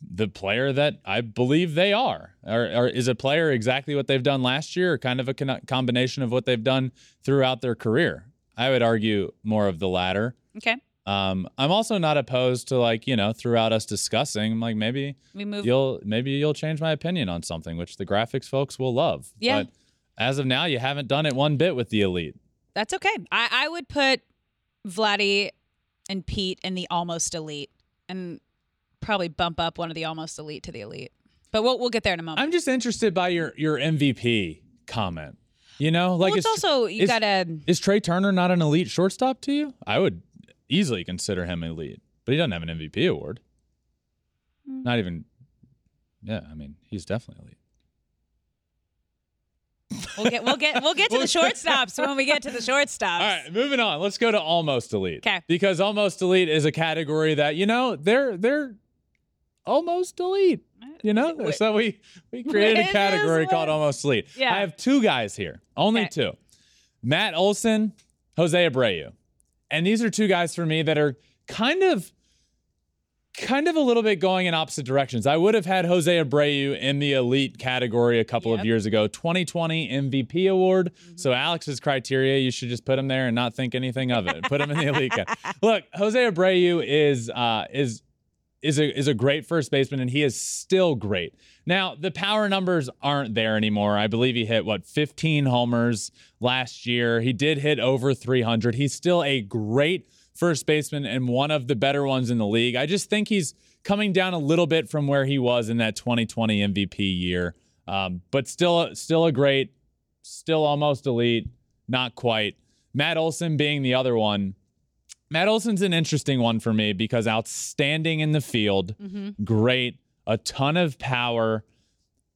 S1: the player that I believe they are. Or, or is a player exactly what they've done last year, or kind of a con- combination of what they've done throughout their career? I would argue more of the latter.
S3: Okay.
S1: Um, I'm also not opposed to like you know throughout us discussing, I'm like maybe
S3: We move.
S1: you'll maybe you'll change my opinion on something, which the graphics folks will love.
S3: Yeah.
S1: But as of now, you haven't done it one bit with the elite.
S3: That's okay. I, I would put Vladdy and Pete in the almost elite and probably bump up one of the almost elite to the elite. But we'll, we'll get there in a moment.
S1: I'm just interested by your your MVP comment. You know, like
S3: well, it's
S1: is,
S3: also, you
S1: is-
S3: gotta,
S1: is Trea Turner not an elite shortstop to you? I would easily consider him elite, but he doesn't have an MVP award.
S3: Hmm.
S1: Not even. Yeah, I mean, he's definitely elite.
S3: We'll get we'll get we'll get to the [laughs] shortstops when we get to the shortstops.
S1: All right, moving on. Let's go to almost elite.
S3: 'Kay.
S1: Because almost elite is a category that you know they're they're almost elite. You know,
S3: Wh-
S1: so we we created a category called almost elite.
S3: Yeah.
S1: I have two guys here, only
S3: Okay.
S1: two: Matt Olson, Jose Abreu, and these are two guys for me that are kind of. Kind of a little bit going in opposite directions. I would have had Jose Abreu in the elite category a couple of years ago, 2020 MVP award.
S3: Mm-hmm.
S1: So Alex's criteria, you should just put him there and not think anything of it. Put him in the elite. [laughs] Look, Jose Abreu is uh, is is a is a great first baseman, and he is still great. Now the power numbers aren't there anymore. I believe he hit what 15 homers last year. He did hit over 300. He's still a great first baseman and one of the better ones in the league. I just think he's coming down a little bit from where he was in that 2020 MVP year, um, but still still a great, still almost elite, not quite. Matt Olson being the other one. Matt Olson's an interesting one for me because outstanding in the field, mm-hmm. great, a ton of power,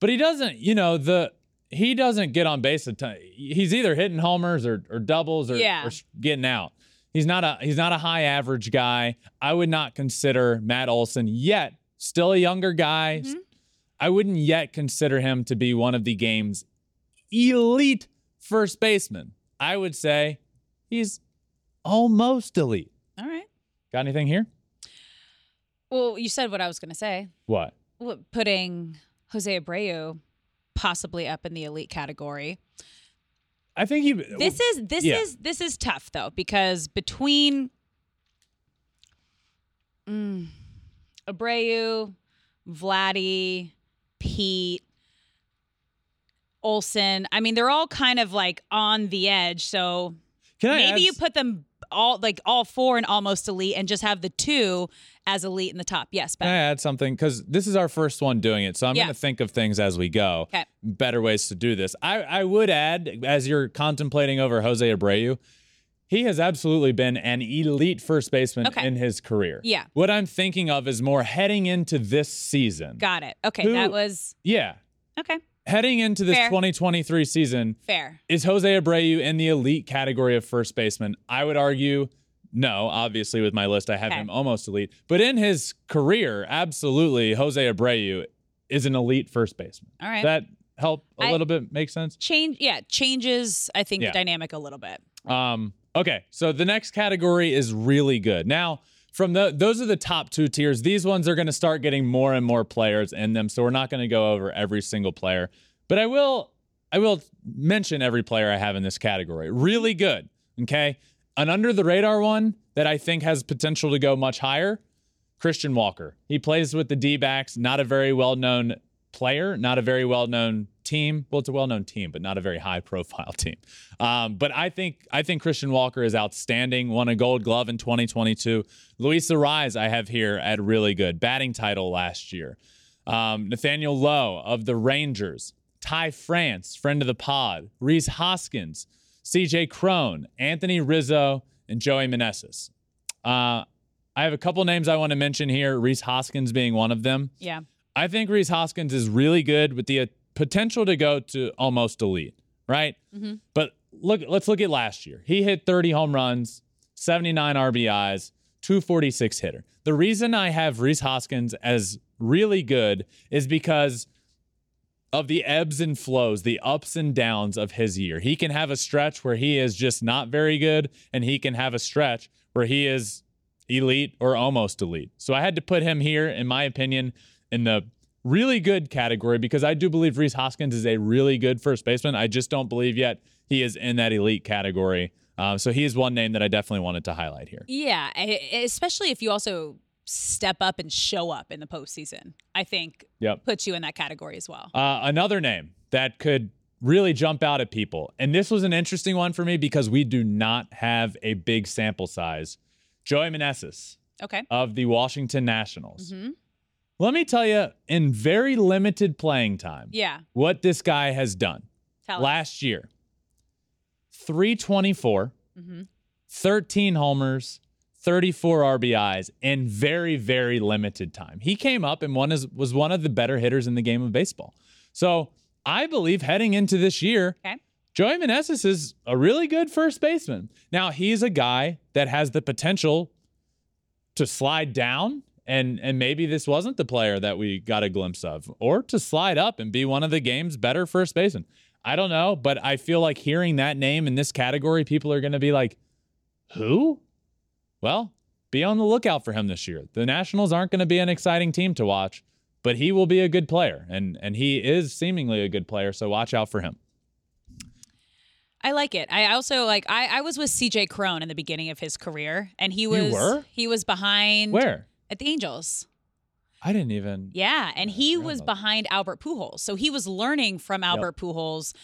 S1: but he doesn't, you know, the he doesn't get on base a ton. He's either hitting homers or, or doubles or,
S3: Yeah.
S1: or getting out. He's not a he's not a high average guy. I would not consider Matt Olson yet, still a younger guy. Mm-hmm. I wouldn't yet consider him to be one of the game's elite first baseman. I would say he's almost elite.
S3: All right.
S1: Got anything here?
S3: Well, you said what I was going to say.
S1: What?
S3: Well, Putting Jose Abreu possibly up in the elite category.
S1: I think he.
S3: This is this
S1: yeah.
S3: is this is tough though because between mm, Abreu, Vladdy, Pete, Olson. I mean, they're all kind of like on the edge. So
S1: Can I add
S3: maybe you put them all like all four and almost elite and just have the two as elite in the top. Yes,
S1: Can I add something? Because this is our first one doing it, so I'm
S3: Yeah.
S1: going to think of things as we go.
S3: 'Kay.
S1: Better ways to do this. I, I would add, as you're contemplating over Jose Abreu, he has absolutely been an elite first baseman
S3: Okay.
S1: in his career.
S3: Yeah.
S1: What I'm thinking of is more heading into this season.
S3: Got it. Okay,
S1: Who-
S3: that was
S1: yeah.
S3: okay.
S1: Heading into this
S3: Fair.
S1: 2023 season,
S3: Fair.
S1: is Jose Abreu in the elite category of first baseman? I would argue no. Obviously, with my list, I have
S3: Okay.
S1: him almost elite. But in his career, absolutely, Jose Abreu is an elite first baseman.
S3: All right.
S1: That help a
S3: I-
S1: little bit make sense?
S3: Change. Yeah, changes. I think
S1: Yeah.
S3: the dynamic a little bit.
S1: Um, okay, so the next category is really good. Now, from the those are the top two tiers. These ones are going to start getting more and more players in them, so we're not going to go over every single player. But I will I will mention every player I have in this category. Really good. Okay. An under the radar one that I think has potential to go much higher, Christian Walker. He plays with the D-backs, not a very well-known player, not a very well-known team. Well, it's a well-known team, but not a very high-profile [laughs] team. Um, but I think I think Christian Walker is outstanding. Won a Gold Glove in 2022. Luis Arraez I have here at really good batting title last year. Um, Nathaniel Lowe of the Rangers, Ty France, friend of the pod, Rhys Hoskins, CJ Cron, Anthony Rizzo, and Joey Meneses. Uh, I have a couple names I want to mention here. Rhys Hoskins being one of them.
S3: Yeah.
S1: I think Rhys Hoskins is really good with the uh, potential to go to almost elite, right? But look, let's look at last year. He hit 30 home runs, 79 RBIs, 246 hitter. The reason I have Rhys Hoskins as really good is because of the ebbs and flows, the ups and downs of his year. He can have a stretch where he is just not very good, and he can have a stretch where he is elite or almost elite. So I had to put him here, in my opinion, in the really good category because I do believe Rhys Hoskins is a really good first baseman. I just don't believe yet he is in that elite category. Um, so he is one name that I definitely wanted to highlight here.
S3: Yeah, especially if you also step up and show up in the postseason. I think
S1: Yep.
S3: puts you in that category as well.
S1: Uh, another name that could really jump out at people, and this was an interesting one for me because we do not have a big sample size. Joey Meneses
S3: Okay.
S1: of the Washington Nationals.
S3: Mhm.
S1: Let me tell you, in very limited playing time,
S3: Yeah.
S1: what this guy has done.
S3: Tell us.
S1: Last year, 324,
S3: Mhm.
S1: 13 homers, 34 RBIs in very, very limited time. He came up and one is, was one of the better hitters in the game of baseball. So I believe heading into this year,
S3: Okay.
S1: Joey Meneses is a really good first baseman. Now, he's a guy that has the potential to slide down and and maybe this wasn't the player that we got a glimpse of or to slide up and be one of the game's better first basemen. I don't know, but I feel like hearing that name in this category people are going to be like, "Who?" Well, be on the lookout for him this year. The Nationals aren't going to be an exciting team to watch, but he will be a good player and and he is seemingly a good player, so watch out for him.
S3: I like it. I also like I, I was with CJ Cron in the beginning of his career and he was he was behind
S1: Where?
S3: At the Angels.
S1: I didn't even
S3: Yeah, and he was behind Albert Pujols. So he was learning from Albert Pujols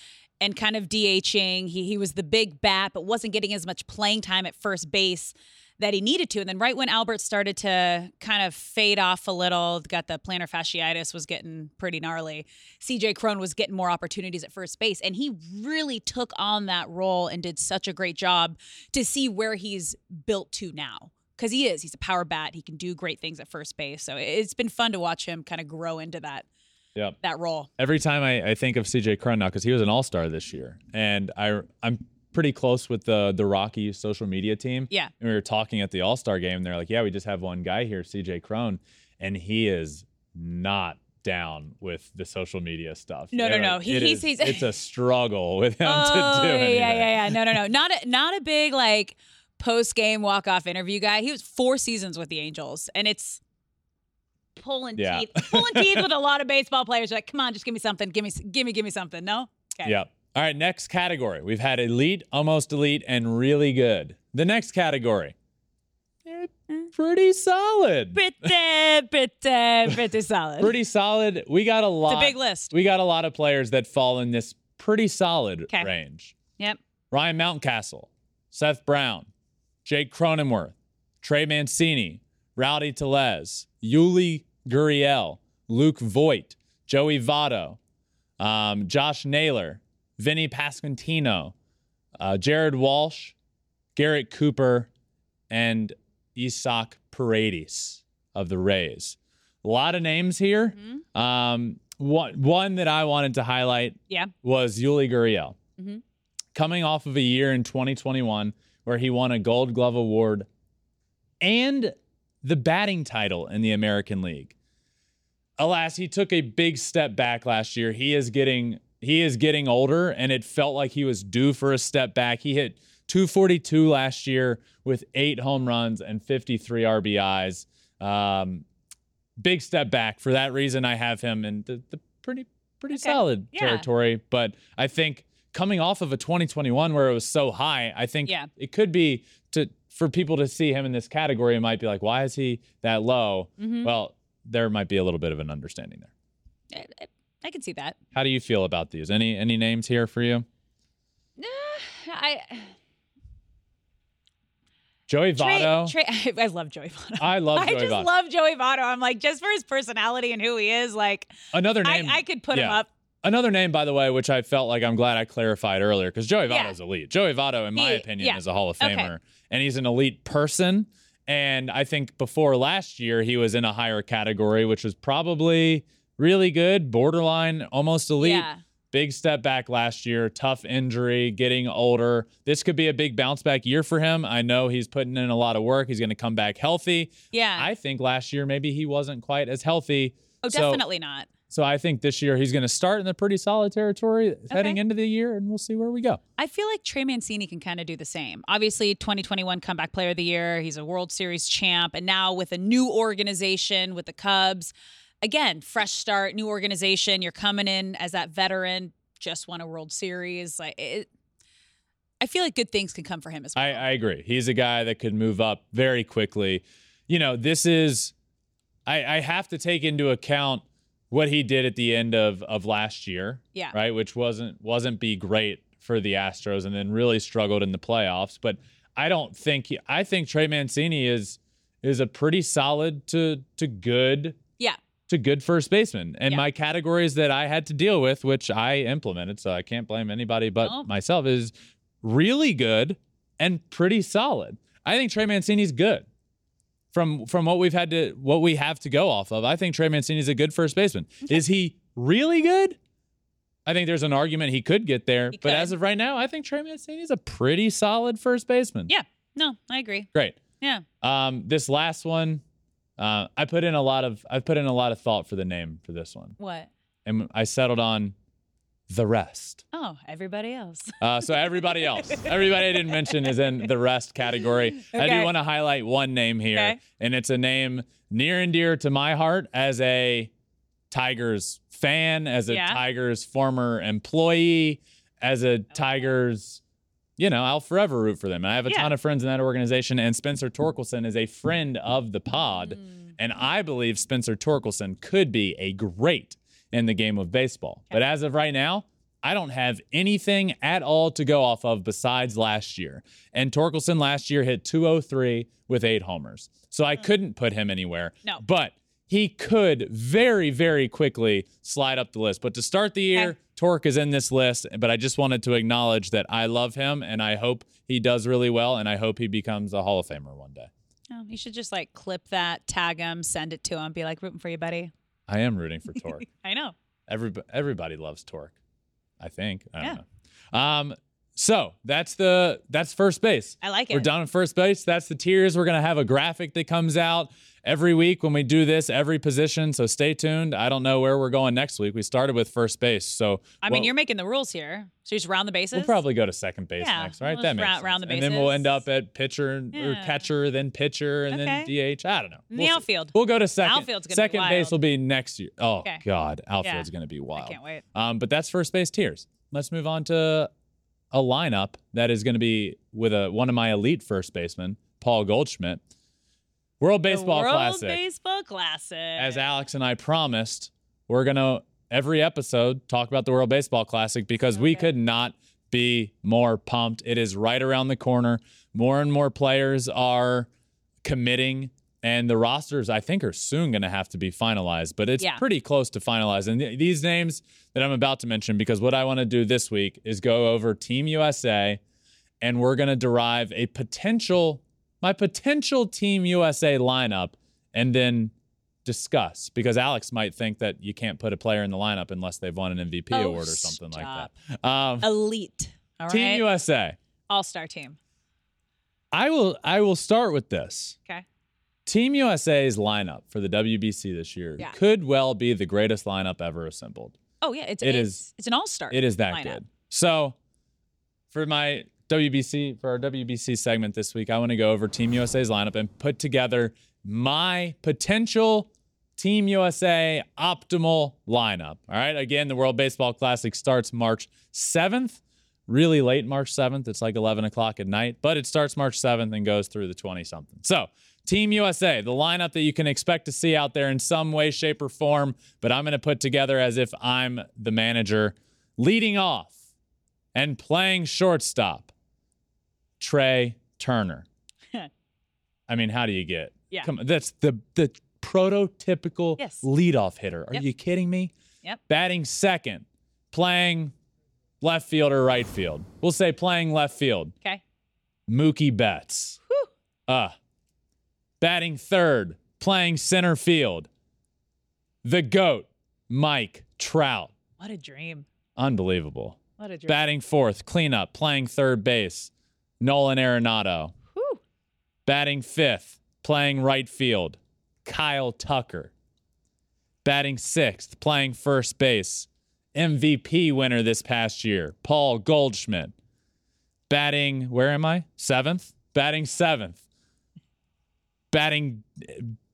S3: and kind of DHing. He he was the big bat but wasn't getting as much playing time at first base that he needed to. And then right when Albert started to kind of fade off a little, got the plantar fasciitis was getting pretty gnarly. CJ Cron was getting more opportunities at first base and he really took on that role and did such a great job to see where he's built to now. Cuz he is, he's a power bat. He can do great things at first base. So it's been fun to watch him kind of grow into that
S1: Yeah,
S3: that role.
S1: every time I, I think of CJ Cron now because he was an All Star this year, and I I'm pretty close with the the Rocky social media team.
S3: Yeah.
S1: and we were talking at the All Star game. And they're like, "Yeah, we just have one guy here, CJ Cron, and he is not." Down with the social media stuff.
S3: No, no,
S1: They're
S3: no.
S1: like,
S3: He-
S1: it
S3: he's-
S1: is-
S3: he's-
S1: it's a [laughs] struggle with him
S3: Oh,
S1: to do oh,
S3: yeah,
S1: anything.
S3: yeah, yeah. No, no, no. Not a, not a big like post game walk off interview guy. He was four seasons with the Angels, and it's pulling
S1: Yeah.
S3: teeth, pulling teeth with a lot of baseball players. Like, come on, just give me something. Give me, give me, give me something. No. Okay.
S1: Yep. All right, next category. We've had elite, almost elite, and really good. The next category. Pretty solid.
S3: Pretty, pretty, pretty solid.
S1: Pretty solid. We got a lot.
S3: It's a big list.
S1: We got a lot of players that fall in this pretty solid
S3: 'Kay.
S1: range.
S3: Yep.
S1: Ryan Mountcastle, Seth Brown, Jake Cronenworth, Trey Mancini, Rowdy Tellez, Yuli Gurriel, Luke Voit, Joey Votto, um, Josh Naylor, Vinny Pasquantino, uh, Jared Walsh, Garrett Cooper, and Isaac Paredes of the Rays. A lot of names here.
S3: Mm-hmm.
S1: Um, one, one that I wanted to highlight
S3: Yeah.
S1: was Yuli Gurriel.
S3: Mhm.
S1: Coming off of a year in 2021 where he won a Gold Glove Award and the batting title in the American League. Alas, he took a big step back last year. He is getting he is getting older and it felt like he was due for a step back. He hit 242 last year with 8 home runs and 53 RBIs. Um, big step back. For that reason I have him in the, the pretty pretty solid
S3: Yeah.
S1: territory, but I think coming off of a 2021 where it was so high, I think
S3: Yeah.
S1: it could be to for people to see him in this category. It might be like, why is he that low?
S3: Mhm.
S1: Well, there might be a little bit of an understanding there.
S3: I, I- I can see that.
S1: How do you feel about these? Any any names here for you?
S3: I
S1: Joey Votto.
S3: Trey, [laughs] I love Joey Votto.
S1: I love [laughs] Joey I
S3: just
S1: Votto.
S3: love Joey Votto. I'm like, just for his personality and who he is, like,
S1: Another
S3: I,
S1: name.
S3: I could put him up.
S1: Another name, by the way, which I felt like I'm glad I clarified earlier, because Joey
S3: Yeah.
S1: Votto's elite. Joey Votto, in my
S3: He-
S1: opinion,
S3: yeah.
S1: is a Hall of
S3: Okay.
S1: Famer, and he's an elite person. And I think before last year, he was in a higher category, which was probably really good, borderline, almost elite.
S3: Yeah.
S1: Big step back last year, tough injury, getting older. This could be a big bounce back year for him. I know he's putting in a lot of work. He's going to come back healthy.
S3: Yeah.
S1: I think last year maybe he wasn't quite as healthy.
S3: oh,
S1: So-
S3: definitely not.
S1: So I think this year he's going to start in the pretty solid territory heading into the year, and we'll see where we go.
S3: I feel like Trey Mancini can kind of do the same. Obviously, 2021 comeback player of the year. He's a World Series champ. And now with a new organization with the Cubs, again, fresh start, new organization. You're coming in as that veteran, just won a World Series. Like it, I feel like good things can come for him as well.
S1: I, I agree. He's a guy that could move up very quickly. You know, this is I, I have to take into account what he did at the end of of last year,
S3: yeah.
S1: right? Which wasn't wasn't be great for the Astros, and then really struggled in the playoffs. But I don't think he, I think Trey Mancini is is a pretty solid to to good
S3: Yeah.
S1: to good first baseman. And
S3: Yeah.
S1: my categories that I had to deal with, which I implemented, so I can't blame anybody but
S3: Nope.
S1: myself, is really good and pretty solid. I think Trey Mancini's good. From from what we've had to what we have to go off of, I think Trey Mancini is a good first baseman. Is he really good? I think there's an argument he could get there,
S3: He
S1: but
S3: could.
S1: as of right now, I think Trey Mancini is a pretty solid first baseman.
S3: Yeah. No, I agree.
S1: Great.
S3: Yeah.
S1: Um, this last one, uh, I put in a lot of I put in a lot of thought for the name for this one,
S3: What?
S1: and I settled on the rest.
S3: Oh, everybody else. [laughs]
S1: Uh, so everybody else, everybody I didn't mention is in the rest category. I do want to highlight one name here,
S3: Okay.
S1: and it's a name near and dear to my heart as a Tigers fan, as a
S3: Yeah.
S1: Tigers former employee, as a Tigers, you know, I'll forever root for them. And I have a
S3: Yeah.
S1: ton of friends in that organization, and Spencer Torkelson is a friend of the pod.
S3: Mm.
S1: And I believe Spencer Torkelson could be a great in the game of baseball. But as of right now, I don't have anything at all to go off of besides last year. And Torkelson last year hit 203 with eight homers. So I hmm. couldn't put him anywhere.
S3: No.
S1: But he could very, very quickly slide up the list. But to start the year,
S3: Okay.
S1: Tork is in this list. But I just wanted to acknowledge that I love him and I hope he does really well. And I hope he becomes a Hall of Famer one day.
S3: Oh, you should just like clip that, tag him, send it to him, be like rooting for you, buddy.
S1: I am rooting for Tork. [laughs]
S3: I know.
S1: Everybody, everybody loves Tork. I think. I don't
S3: Yeah.
S1: know. Um, so that's the that's first base.
S3: I like it.
S1: We're done with first base. That's the tiers. We're gonna have a graphic that comes out every week when we do this, every position. So stay tuned. I don't know where we're going next week. We started with first base, so
S3: I mean,
S1: we'll-
S3: you're making the rules here. So you just round the bases.
S1: We'll probably go to second base
S3: Yeah,
S1: next, right?
S3: we'll
S1: that makes
S3: round-
S1: sense.
S3: round the
S1: and then we'll end up at pitcher or catcher, then pitcher, and then DH. I don't know.
S3: In the
S1: We'll see.
S3: outfield.
S1: We'll go to second.
S3: Outfield's gonna be
S1: second base will be next year. Oh
S3: Okay.
S1: God, outfield's gonna be wild.
S3: I can't wait.
S1: Um, but that's first base tiers. Let's move on to a lineup that is going to be with a one of my elite first basemen, Paul Goldschmidt. World Baseball
S3: World
S1: Classic.
S3: Baseball Classic.
S1: As Alex and I promised, we're going to every episode talk about the World Baseball Classic because we could not be more pumped. It is right around the corner. More and more players are committing and the rosters I think are soon going to have to be finalized, but it's
S3: Yeah.
S1: pretty close to finalized. And th- these names that I'm about to mention because what I want to do this week is go over Team USA and we're going to derive a potential my potential Team USA lineup and then discuss because Alex might think that you can't put a player in the lineup unless they've won an MVP
S3: Oh,
S1: award or something
S3: stop.
S1: like that. Um,
S3: Elite. All
S1: Team
S3: right.
S1: USA.
S3: All star team.
S1: I will I will start with this.
S3: Okay.
S1: Team USA's lineup for the WBC this year
S3: Yeah.
S1: could well be the greatest lineup ever assembled.
S3: Oh yeah, it's
S1: It
S3: it's,
S1: is-
S3: it's an all star.
S1: It is that
S3: lineup.
S1: good. So, for my WBC for our WBC segment this week, I want to go over Team USA's lineup and put together my potential Team USA optimal lineup. All right. Again, the World Baseball Classic starts March 7th, really late March 7th. It's like 11 o'clock at night, but it starts March 7th and goes through the 20 something. So, Team USA, the lineup that you can expect to see out there in some way, shape, or form, but I'm going to put together as if I'm the manager. Leading off and playing shortstop, Trea Turner. [laughs] I mean, how do you get?
S3: Yeah.
S1: Come on, that's the the prototypical
S3: Yes.
S1: leadoff hitter. Are
S3: Yep.
S1: you kidding me?
S3: Yep.
S1: Batting second, playing left field or right field. We'll say playing left field.
S3: Okay.
S1: Mookie Betts. Uh, batting third, playing center field. The GOAT, Mike Trout.
S3: What a dream.
S1: Unbelievable.
S3: What a dream.
S1: Batting fourth, cleanup, playing third base. Nolan Arenado.
S3: Whew.
S1: Batting fifth, playing right field. Kyle Tucker. Batting sixth, playing first base. MVP winner this past year, Paul Goldschmidt. Batting, where am I? Seventh? Batting seventh. Batting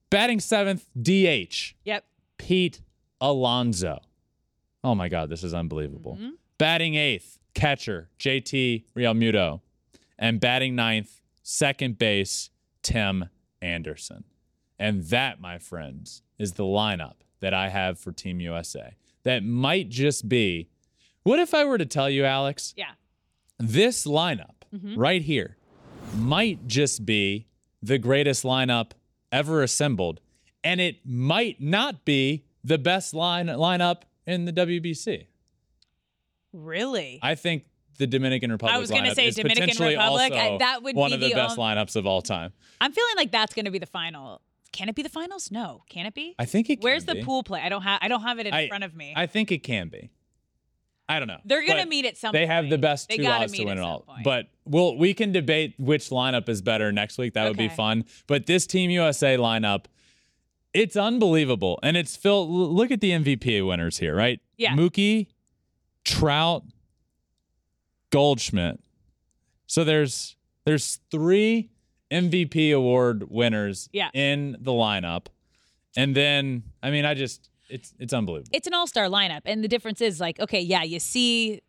S1: batting seventh, DH.
S3: Yep.
S1: Pete Alonso. Oh my God, this is unbelievable. Batting eighth, catcher JT Realmuto. And batting ninth, second base, Tim Anderson. And that, my friends, is the lineup that I have for Team USA. That might just be. What if I were to tell you, Alex,
S3: Yeah.
S1: this lineup
S3: Mm-hmm.
S1: right here might just be the greatest lineup ever assembled, and it might not be the best line lineup in the WBC.
S3: Really?
S1: I think the Dominican Republic.
S3: I was gonna say Dominican Republic, I- that would
S1: one
S3: be
S1: of the,
S3: the
S1: best
S3: on-
S1: lineups of all time.
S3: I'm feeling like that's going to be the final. Can it be the finals? No. Can it be?
S1: I think it. Can be.
S3: Where's the
S1: be.
S3: pool play? I don't have. I don't have it in
S1: I-
S3: front of me.
S1: I think it can be. I don't know.
S3: They're gonna
S1: But
S3: meet at some.
S1: They have the best
S3: They
S1: two odds to win it all.
S3: point.
S1: But we'll we can debate which lineup is better next week. That would be fun. But this Team USA lineup, it's unbelievable. And it's Phil. Look at the MVP winners here, right?
S3: Yeah.
S1: Mookie, Trout, Goldschmidt. So there's there's three MVP award winners
S3: Yeah.
S1: in the lineup. And then I mean I just it's it's unbelievable.
S3: it's an all-star lineup and the difference is like okay yeah you see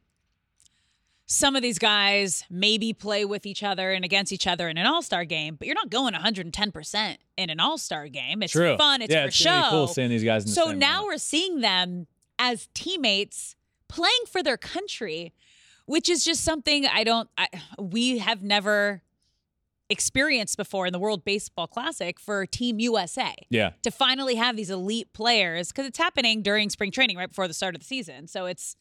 S3: some of these guys maybe play with each other and against each other in an all-star game but you're not going 110% in an all-star game it's
S1: True.
S3: fun it's
S1: yeah,
S3: for
S1: it's
S3: show
S1: gonna cool seeing these guys in the
S3: so now
S1: lineup.
S3: we're seeing them as teammates playing for their country which is just something i don't I, we have never experienced before in the world baseball classic for team usa
S1: Yeah.
S3: to finally have these elite players because it's happening during spring training right before the start of the season. So it's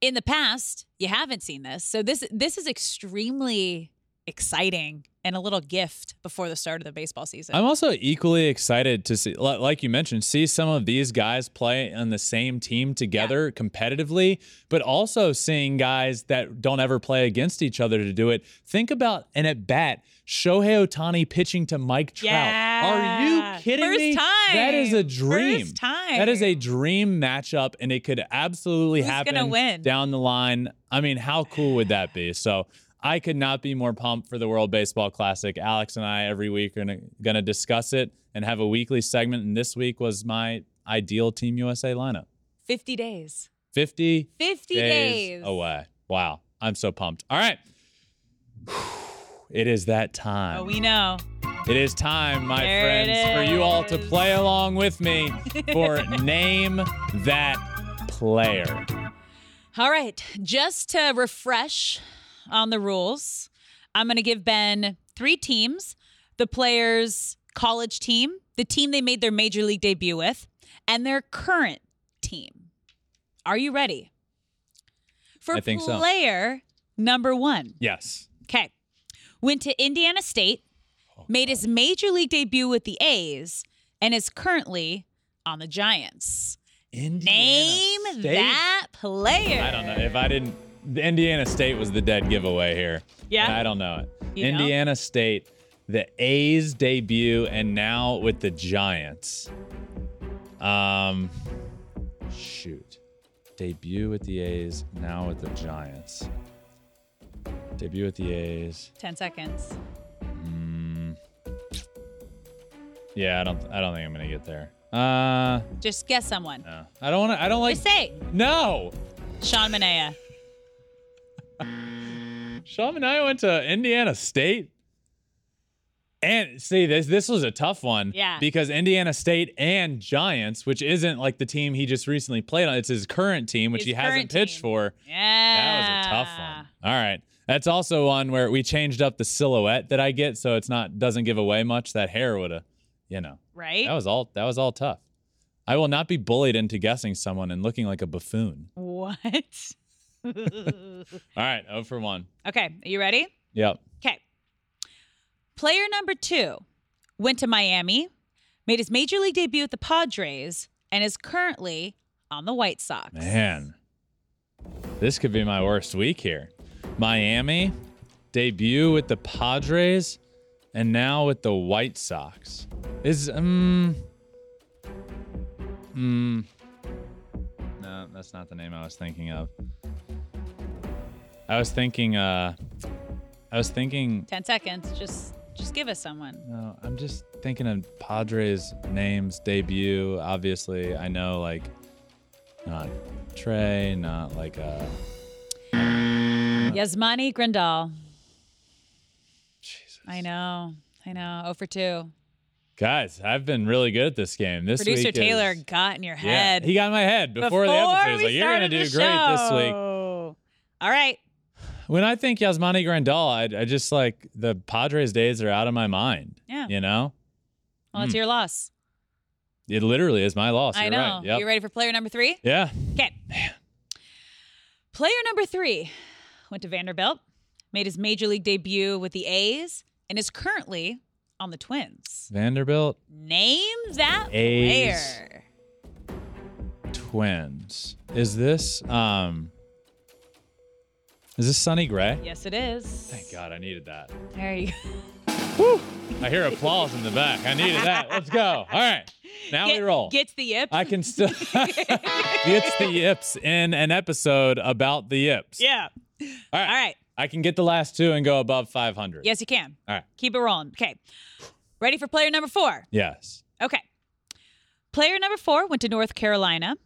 S3: in the past you haven't seen this. So this this is extremely exciting and a little gift before the start of the baseball season.
S1: I'm also equally excited to see, like you mentioned, see some of these guys play on the same team together competitively, but also seeing guys that don't ever play against each other to do it. Think about an at bat, Shohei Ohtani pitching to Mike Trout. Are you kidding
S3: First
S1: me?
S3: time.
S1: That is a dream.
S3: First time.
S1: That is a dream matchup, and it could absolutely
S3: Who's
S1: happen down the line. I mean, how cool would that be? So I could not be more pumped for the World Baseball Classic. Alex and I every week are going to discuss it and have a weekly segment. And this week was my ideal Team USA lineup
S3: 50 days.
S1: 50
S3: 50
S1: days,
S3: days.
S1: away. Wow. I'm so pumped. All right. It is that time.
S3: Oh, we know.
S1: It is time, my
S3: There
S1: friends, for you all to play along with me [laughs] for Name That Player.
S3: All right. Just to refresh on the rules, I'm going to give Ben three teams the players' college team, the team they made their major league debut with, and their current team. Are you ready? For
S1: I think so.
S3: player number one.
S1: Yes.
S3: Okay. Went to Indiana State, made his major league debut with the A's, and is currently on the Giants. Name
S1: State?
S3: that player.
S1: I don't know. If I didn't, Indiana State was the dead giveaway here.
S3: Yeah?
S1: I don't know it.
S3: You?
S1: Indiana State, the A's debut, and now with the Giants. Um, shoot. Debut with the A's, now with the Giants. Debut with the A's.
S3: 10 seconds.
S1: Mm, Yeah, I don't. I don't think I'm gonna get there. Uh,
S3: Just guess someone.
S1: no. I don't want to. I don't like.
S3: Just say
S1: No.
S3: Sean Manaea. [laughs]
S1: Sean Manaea went to Indiana State. And see, this this was a tough one.
S3: Yeah.
S1: Because Indiana State and Giants, which isn't like the team he just recently played on, it's his current team, which
S3: His
S1: he hasn't pitched
S3: team.
S1: for.
S3: Yeah.
S1: That was a tough one. All right. That's also one where we changed up the silhouette that I get, so it's not doesn't give away much. That hair would have, you know.
S3: Right?
S1: That was all that was all tough. I will not be bullied into guessing someone and looking like a buffoon.
S3: what? [laughs]
S1: All right, 0 for 1.
S3: okay. Are you ready?
S1: Yep.
S3: Okay. Player number two went to Miami, made his major league debut with the Padres, and is currently on the White Sox.
S1: Man, this could be my worst week here. Miami, debut with the Padres, and now with the White Sox. Is um, mm, no, that's not the name I was thinking of. I was thinking, uh, I was thinking.
S3: 10 seconds. Just just give us someone.
S1: No, I'm just thinking of Padres names debut. Obviously, I know like not Trey, not like uh
S3: Yasmani Grandal.
S1: Jesus.
S3: I know. I know. Oh for 2.
S1: Guys, I've been really good at this game. This
S3: Producer Taylor
S1: is-
S3: got in your head.
S1: yeah, he got in my head before, the episode. He's like, you're gonna do
S3: the
S1: great this week.
S3: All right.
S1: When I think Yasmani Grandal, I, I just like the Padres days are out of my mind.
S3: Yeah.
S1: You know,
S3: Well, it's your loss.
S1: it literally is my loss.
S3: I
S1: You're
S3: know.
S1: Right. Yep.
S3: You ready for player number three?
S1: Yeah.
S3: Okay. Player number three went to Vanderbilt, made his major league debut with the A's, and is currently on the Twins.
S1: Vanderbilt
S3: Name that
S1: A's.
S3: player.
S1: Twins. Is this um Is this Sonny Gray?
S3: Yes, it is.
S1: Thank God, I needed that.
S3: There you go.
S1: I hear applause in the back. I needed that. Let's go. All right. Now
S3: Get,
S1: we roll.
S3: Gets the yips.
S1: I can still [laughs] gets the yips in an episode about the yips.
S3: yeah.
S1: All right.
S3: All right.
S1: I can get the last two and go above 500.
S3: Yes, you can.
S1: All right.
S3: Keep it rolling. Okay. Ready for player number four?
S1: Yes.
S3: Okay. Player number four went to North Carolina,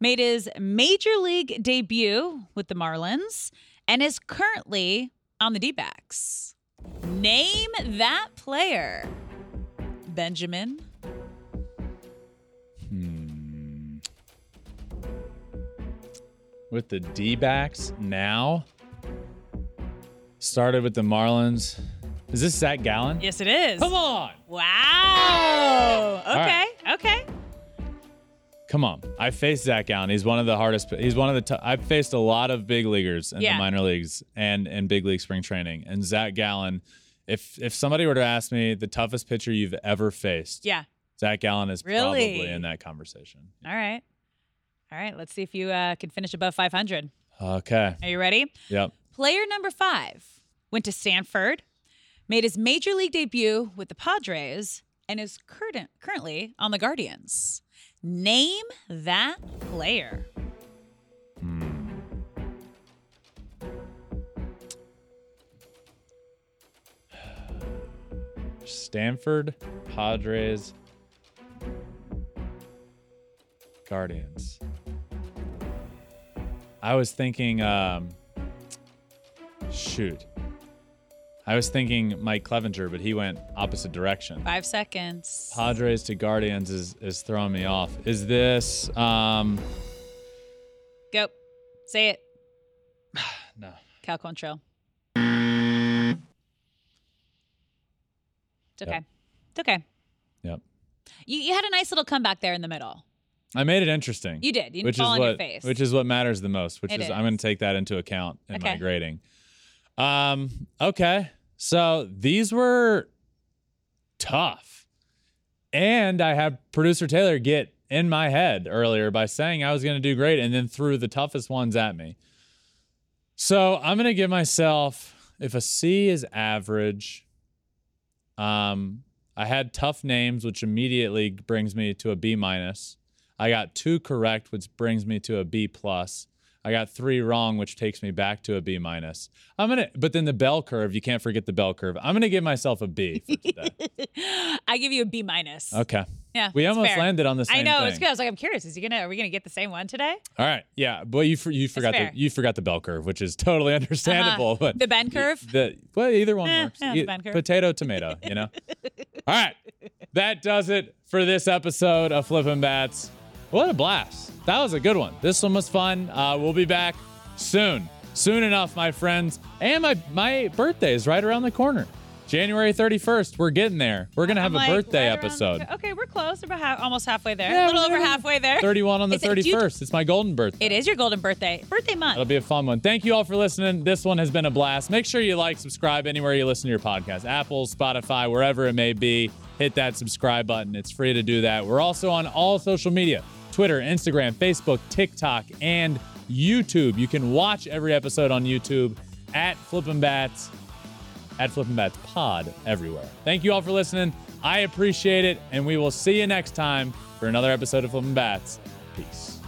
S3: made his major league debut with the Marlins, and is currently on the D backs. Name that player. Benjamin.
S1: Hmm. With the D backs now. Started with the Marlins. Is this Zach Gallen?
S3: Yes, it is.
S1: Come on.
S3: Wow. Okay.
S1: right.
S3: Okay.
S1: Come on. I faced Zach Gallen. He's one of the hardest. He's one of the. T- I've faced a lot of big leaguers in
S3: Yeah.
S1: the minor leagues and in big league spring training. And Zach Gallen, if if somebody were to ask me the toughest pitcher you've ever faced,
S3: Yeah.
S1: Zach Gallen is
S3: Really?
S1: probably in that conversation.
S3: All right. All right. Let's see if you uh, can finish above 500.
S1: Okay.
S3: Are you ready?
S1: Yep.
S3: Player number five went to Stanford, made his major league debut with the Padres, and is current, currently on the Guardians. Name that player.
S1: Stanford, Padres, Guardians. I was thinking, um, shoot. I was thinking Mike Clevinger, but he went opposite direction.
S3: Five seconds.
S1: Padres to Guardians is, is throwing me off. Is this, um,
S3: Go. Say it. [sighs]
S1: no.
S3: Cal Quantrill. It's okay.
S1: Yep.
S3: It's okay.
S1: Yep.
S3: You, you had a nice little comeback there in the middle.
S1: I made it interesting.
S3: You did. You didn't
S1: which
S3: fall
S1: is
S3: on
S1: what,
S3: your face.
S1: Which is what matters the most, which is I'm going to take that into account in my grading. Um, okay. So these were tough. And I had producer Taylor get in my head earlier by saying I was going to do great and then threw the toughest ones at me. So I'm going to give myself, if a C is average, um, I had tough names, which immediately brings me to a B minus. I got two correct, which brings me to a B plus. I got three wrong, which takes me back to a B minus. I'm gonna, but then the bell curve, you can't forget the bell curve. I'm gonna give myself a B for today. [laughs]
S3: I give you a B minus.
S1: okay,
S3: Yeah.
S1: we almost
S3: fair.
S1: landed on the same
S3: I know
S1: thing.
S3: it's good. I was like, I'm curious. Is he gonna? Are we gonna get the same one today?
S1: All right, yeah, but you for, you forgot the you forgot the bell curve, which is totally [laughs] understandable. But
S3: The bend curve.
S1: the well, either one
S3: Eh,
S1: works.
S3: yeah, the
S1: E-
S3: bend curve.
S1: Potato, tomato. You know. All right, that does it for this episode of Flippin' Bats. What a blast! That was a good one. This one was fun. Uh, we'll be back soon, soon enough, my friends. And my my birthday is right around the corner. January 31st. We're getting there. We're gonna have
S3: I'm
S1: a
S3: like,
S1: birthday
S3: right
S1: episode.
S3: okay, we're close. We're about half, almost halfway there.
S1: Yeah,
S3: a little over halfway there.
S1: 31 on the
S3: Is it- do you-
S1: 31st. It's my golden birthday.
S3: It is your golden birthday. Birthday month.
S1: It'll be a fun one. Thank you all for listening. This one has been a blast. Make sure you like, subscribe anywhere you listen to your podcast Apple, Spotify, wherever it may be. Hit that subscribe button. It's free to do that. We're also on all social media Twitter, Instagram, Facebook, TikTok, and YouTube. You can watch every episode on YouTube at Flippin' Bats, at Flippin' Bats Pod everywhere. Thank you all for listening. I appreciate it, and we will see you next time for another episode of Flippin' Bats. Peace.